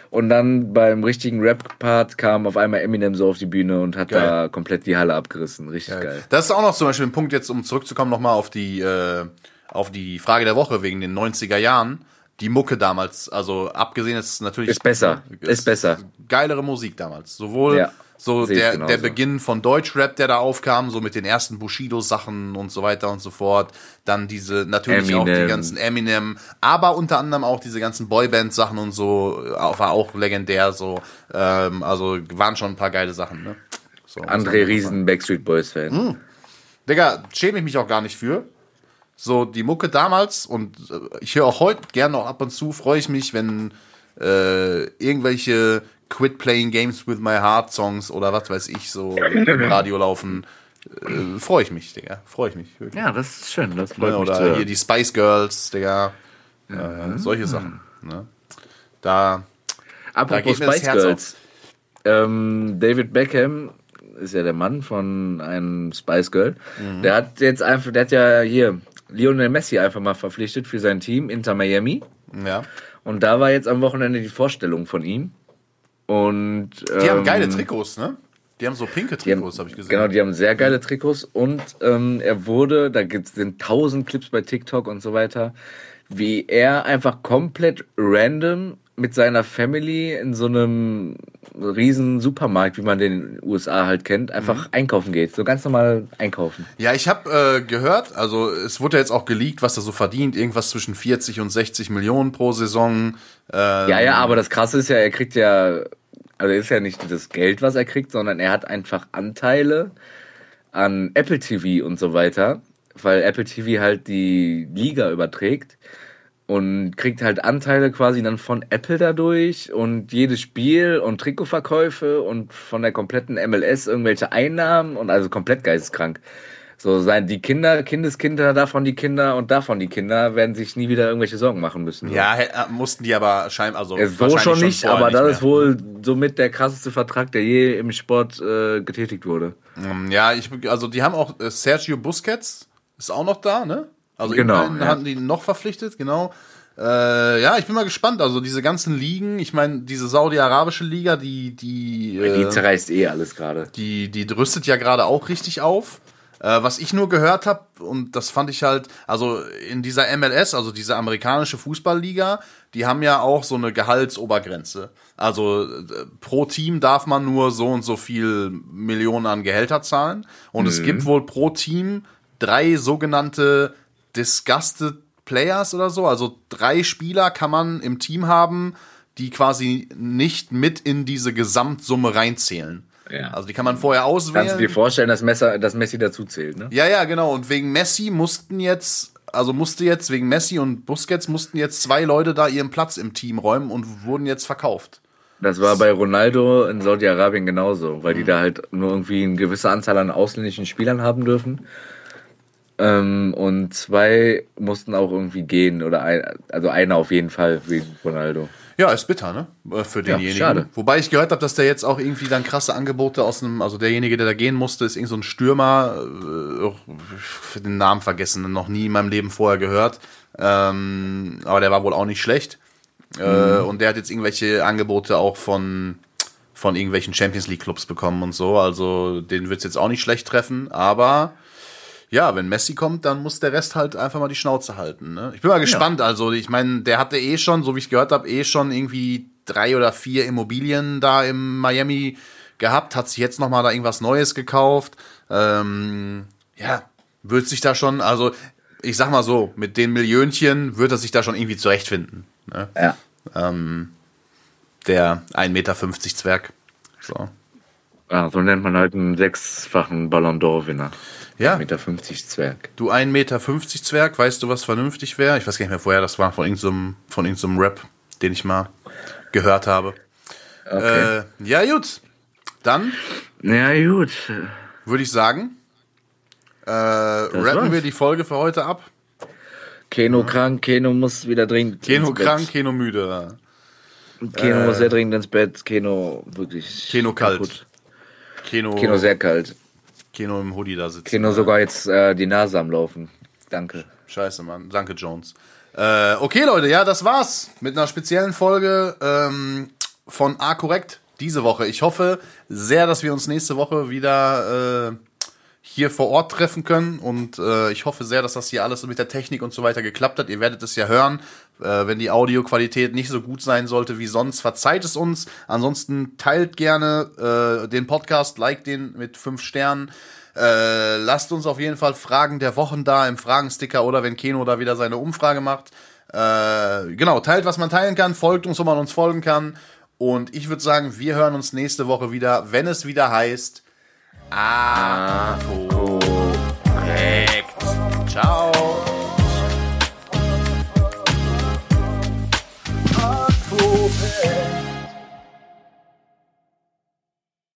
Speaker 2: Und dann beim richtigen Rap-Part kam auf einmal Eminem so auf die Bühne und hat
Speaker 1: Geil.
Speaker 2: da komplett die Halle abgerissen. Richtig geil.
Speaker 1: Das ist auch noch zum Beispiel ein Punkt, jetzt um zurückzukommen nochmal auf die, äh, auf die Frage der Woche wegen den 90er Jahren. Die Mucke damals, also abgesehen ist natürlich.
Speaker 2: Ist besser, ist besser.
Speaker 1: Geilere Musik damals. Sowohl
Speaker 2: Ja,
Speaker 1: so der, der Beginn von Deutschrap, der da aufkam, so mit den ersten Bushido-Sachen und so weiter und so fort. Dann diese, natürlich auch die
Speaker 2: Eminem.
Speaker 1: ganzen Eminem, aber unter anderem auch diese ganzen Boyband-Sachen und so, äh, war auch legendär so. Ähm, also waren schon ein paar geile Sachen, ne? So,
Speaker 2: André Riesen, Backstreet Boys Fan.
Speaker 1: Hm. Digga, schäme ich mich auch gar nicht für. So, die Mucke damals und äh, ich höre auch heute gerne noch ab und zu, freue ich mich, wenn äh, irgendwelche Quit Playing Games with My Heart Songs oder was weiß ich so im Radio laufen. Äh, freue ich mich, Digga. Freue ich mich. Wirklich.
Speaker 2: Ja, das ist schön. Das freut
Speaker 1: Ne,
Speaker 2: mich
Speaker 1: oder
Speaker 2: hören.
Speaker 1: hier die Spice Girls, Digga. Äh, solche Sachen. Ne? Da, da
Speaker 2: Apropos
Speaker 1: das
Speaker 2: Spice Girls. Ähm, David Beckham ist ja der Mann von einem Spice Girl.
Speaker 1: Mhm.
Speaker 2: Der hat jetzt einfach, der hat ja hier Lionel Messi einfach mal verpflichtet für sein Team Inter Miami.
Speaker 1: ja.
Speaker 2: Und da war jetzt am Wochenende die Vorstellung von ihm. Und
Speaker 1: Die haben
Speaker 2: ähm,
Speaker 1: geile Trikots, ne? Die haben so pinke Trikots, habe ich gesehen.
Speaker 2: Genau, die haben sehr geile Trikots und ähm, er wurde, da gibt's sind tausend Clips bei TikTok und so weiter, wie er einfach komplett random mit seiner Family in so einem riesen Supermarkt, wie man den USA halt kennt, einfach
Speaker 1: Mhm.
Speaker 2: einkaufen geht. So ganz normal einkaufen.
Speaker 1: Ja, ich habe äh, gehört, also es wurde ja jetzt auch geleakt, was er so verdient, irgendwas zwischen 40 und 60 Millionen pro Saison. Äh,
Speaker 2: Ja, ja, aber das Krasse ist ja, er kriegt ja, also ist ja nicht das Geld, was er kriegt, sondern er hat einfach Anteile an Apple TV und so weiter, weil Apple TV halt die Liga überträgt und kriegt halt Anteile quasi dann von Apple dadurch und jedes Spiel und Trikotverkäufe und von der kompletten MLS irgendwelche Einnahmen und also komplett geisteskrank. So sein, die Kinder, Kindeskinder, davon die Kinder und davon die Kinder werden sich nie wieder irgendwelche Sorgen machen müssen. So.
Speaker 1: Ja, äh, mussten die aber scheinbar, also
Speaker 2: Ja, so schon nicht,
Speaker 1: vorher
Speaker 2: aber das
Speaker 1: mehr.
Speaker 2: ist wohl somit der krasseste Vertrag, der je im Sport äh, getätigt wurde.
Speaker 1: Ähm, Ja, ich, also die haben auch äh, Sergio Busquets ist auch noch da, ne? Also
Speaker 2: Genau, ja.
Speaker 1: hatten die noch verpflichtet, genau. Äh, ja, ich bin mal gespannt. Also diese ganzen Ligen, ich meine, diese saudi-arabische Liga, die die
Speaker 2: Die
Speaker 1: äh,
Speaker 2: zerreißt eh alles gerade.
Speaker 1: die die rüstet ja gerade auch richtig auf. Äh, was ich nur gehört habe und das fand ich halt, also in dieser MLS, also diese amerikanische Fußballliga, die haben ja auch so eine Gehaltsobergrenze. Also äh, pro Team darf man nur so und so viel Millionen an Gehälter zahlen und es gibt wohl pro Team drei sogenannte disgusted Players oder so, also drei Spieler kann man im Team haben, die quasi nicht mit in diese Gesamtsumme reinzählen.
Speaker 2: Ja.
Speaker 1: Also die kann man vorher auswählen.
Speaker 2: Kannst du dir vorstellen, dass, Messer, dass Messi dazu zählt, ne?
Speaker 1: Ja, ja, genau. Und wegen Messi mussten jetzt, also musste jetzt wegen Messi und Busquets mussten jetzt zwei Leute da ihren Platz im Team räumen und wurden jetzt verkauft.
Speaker 2: Das war bei Ronaldo in Saudi-Arabien genauso, weil die da halt nur irgendwie eine gewisse Anzahl an ausländischen Spielern haben dürfen. Ähm, und zwei mussten auch irgendwie gehen, oder ein, also einer auf jeden Fall wegen Ronaldo.
Speaker 1: Ja, ist bitter, ne? Äh, Für denjenigen.
Speaker 2: schade.
Speaker 1: Wobei ich gehört habe, dass der jetzt auch irgendwie dann krasse Angebote aus einem, also derjenige, der da gehen musste, ist irgend so ein Stürmer, äh, den Namen vergessen, noch nie in meinem Leben vorher gehört. Ähm, aber der war wohl auch nicht schlecht. Äh, und der hat jetzt irgendwelche Angebote auch von, von irgendwelchen Champions League Clubs bekommen und so. Also den wird's jetzt auch nicht schlecht treffen, aber ja, wenn Messi kommt, dann muss der Rest halt einfach mal die Schnauze halten. Ne? Ich bin mal gespannt. Also, ich meine, der hatte eh schon, so wie ich gehört habe, eh schon irgendwie drei oder vier Immobilien da im Miami gehabt, hat sich jetzt noch mal da irgendwas Neues gekauft. Ähm, ja, wird sich da schon, also ich sag mal so, mit den Millionchen wird er sich da schon irgendwie zurechtfinden. Ne?
Speaker 2: Ja.
Speaker 1: Der 1,50 Meter Zwerg. So.
Speaker 2: Ah, so nennt man halt einen sechsfachen Ballon d'Or-Winner.
Speaker 1: Ja.
Speaker 2: 1,50 Meter Zwerg.
Speaker 1: Du 1,50 Meter Zwerg, weißt du, was vernünftig wäre? Ich weiß gar nicht mehr, woher das war, von irgendeinem, von irgendeinem Rap, den ich mal gehört habe.
Speaker 2: Okay.
Speaker 1: Äh, ja, gut. Dann
Speaker 2: ja, gut.
Speaker 1: würde ich sagen, äh, rappen wir die Folge für heute ab.
Speaker 2: Keno krank, Keno muss wieder dringend
Speaker 1: Keno
Speaker 2: ins Bett.
Speaker 1: krank, Keno müde.
Speaker 2: Keno muss sehr dringend ins Bett. Keno wirklich.
Speaker 1: Keno kalt. Keno,
Speaker 2: Keno sehr kalt.
Speaker 1: Keno im Hoodie da sitzen.
Speaker 2: Keno sogar jetzt äh, die Nase am Laufen. Danke.
Speaker 1: Scheiße, Mann. Danke, Jones. Äh, okay, Leute, ja, das war's mit einer speziellen Folge ähm, von A korrekt diese Woche. Ich hoffe sehr, dass wir uns nächste Woche wieder äh, hier vor Ort treffen können und äh, ich hoffe sehr, dass das hier alles mit der Technik und so weiter geklappt hat. Ihr werdet es ja hören. Äh, wenn die Audioqualität nicht so gut sein sollte wie sonst, verzeiht es uns. Ansonsten teilt gerne äh, den Podcast, liked den mit fünf Sternen. Äh, lasst uns auf jeden Fall Fragen der Wochen da im Fragensticker oder wenn Keno da wieder seine Umfrage macht. Äh, genau, teilt, was man teilen kann, folgt uns, wo man uns folgen kann. Und ich würde sagen, wir hören uns nächste Woche wieder, wenn es wieder heißt. Ah, korrekt. Ciao.
Speaker 5: open.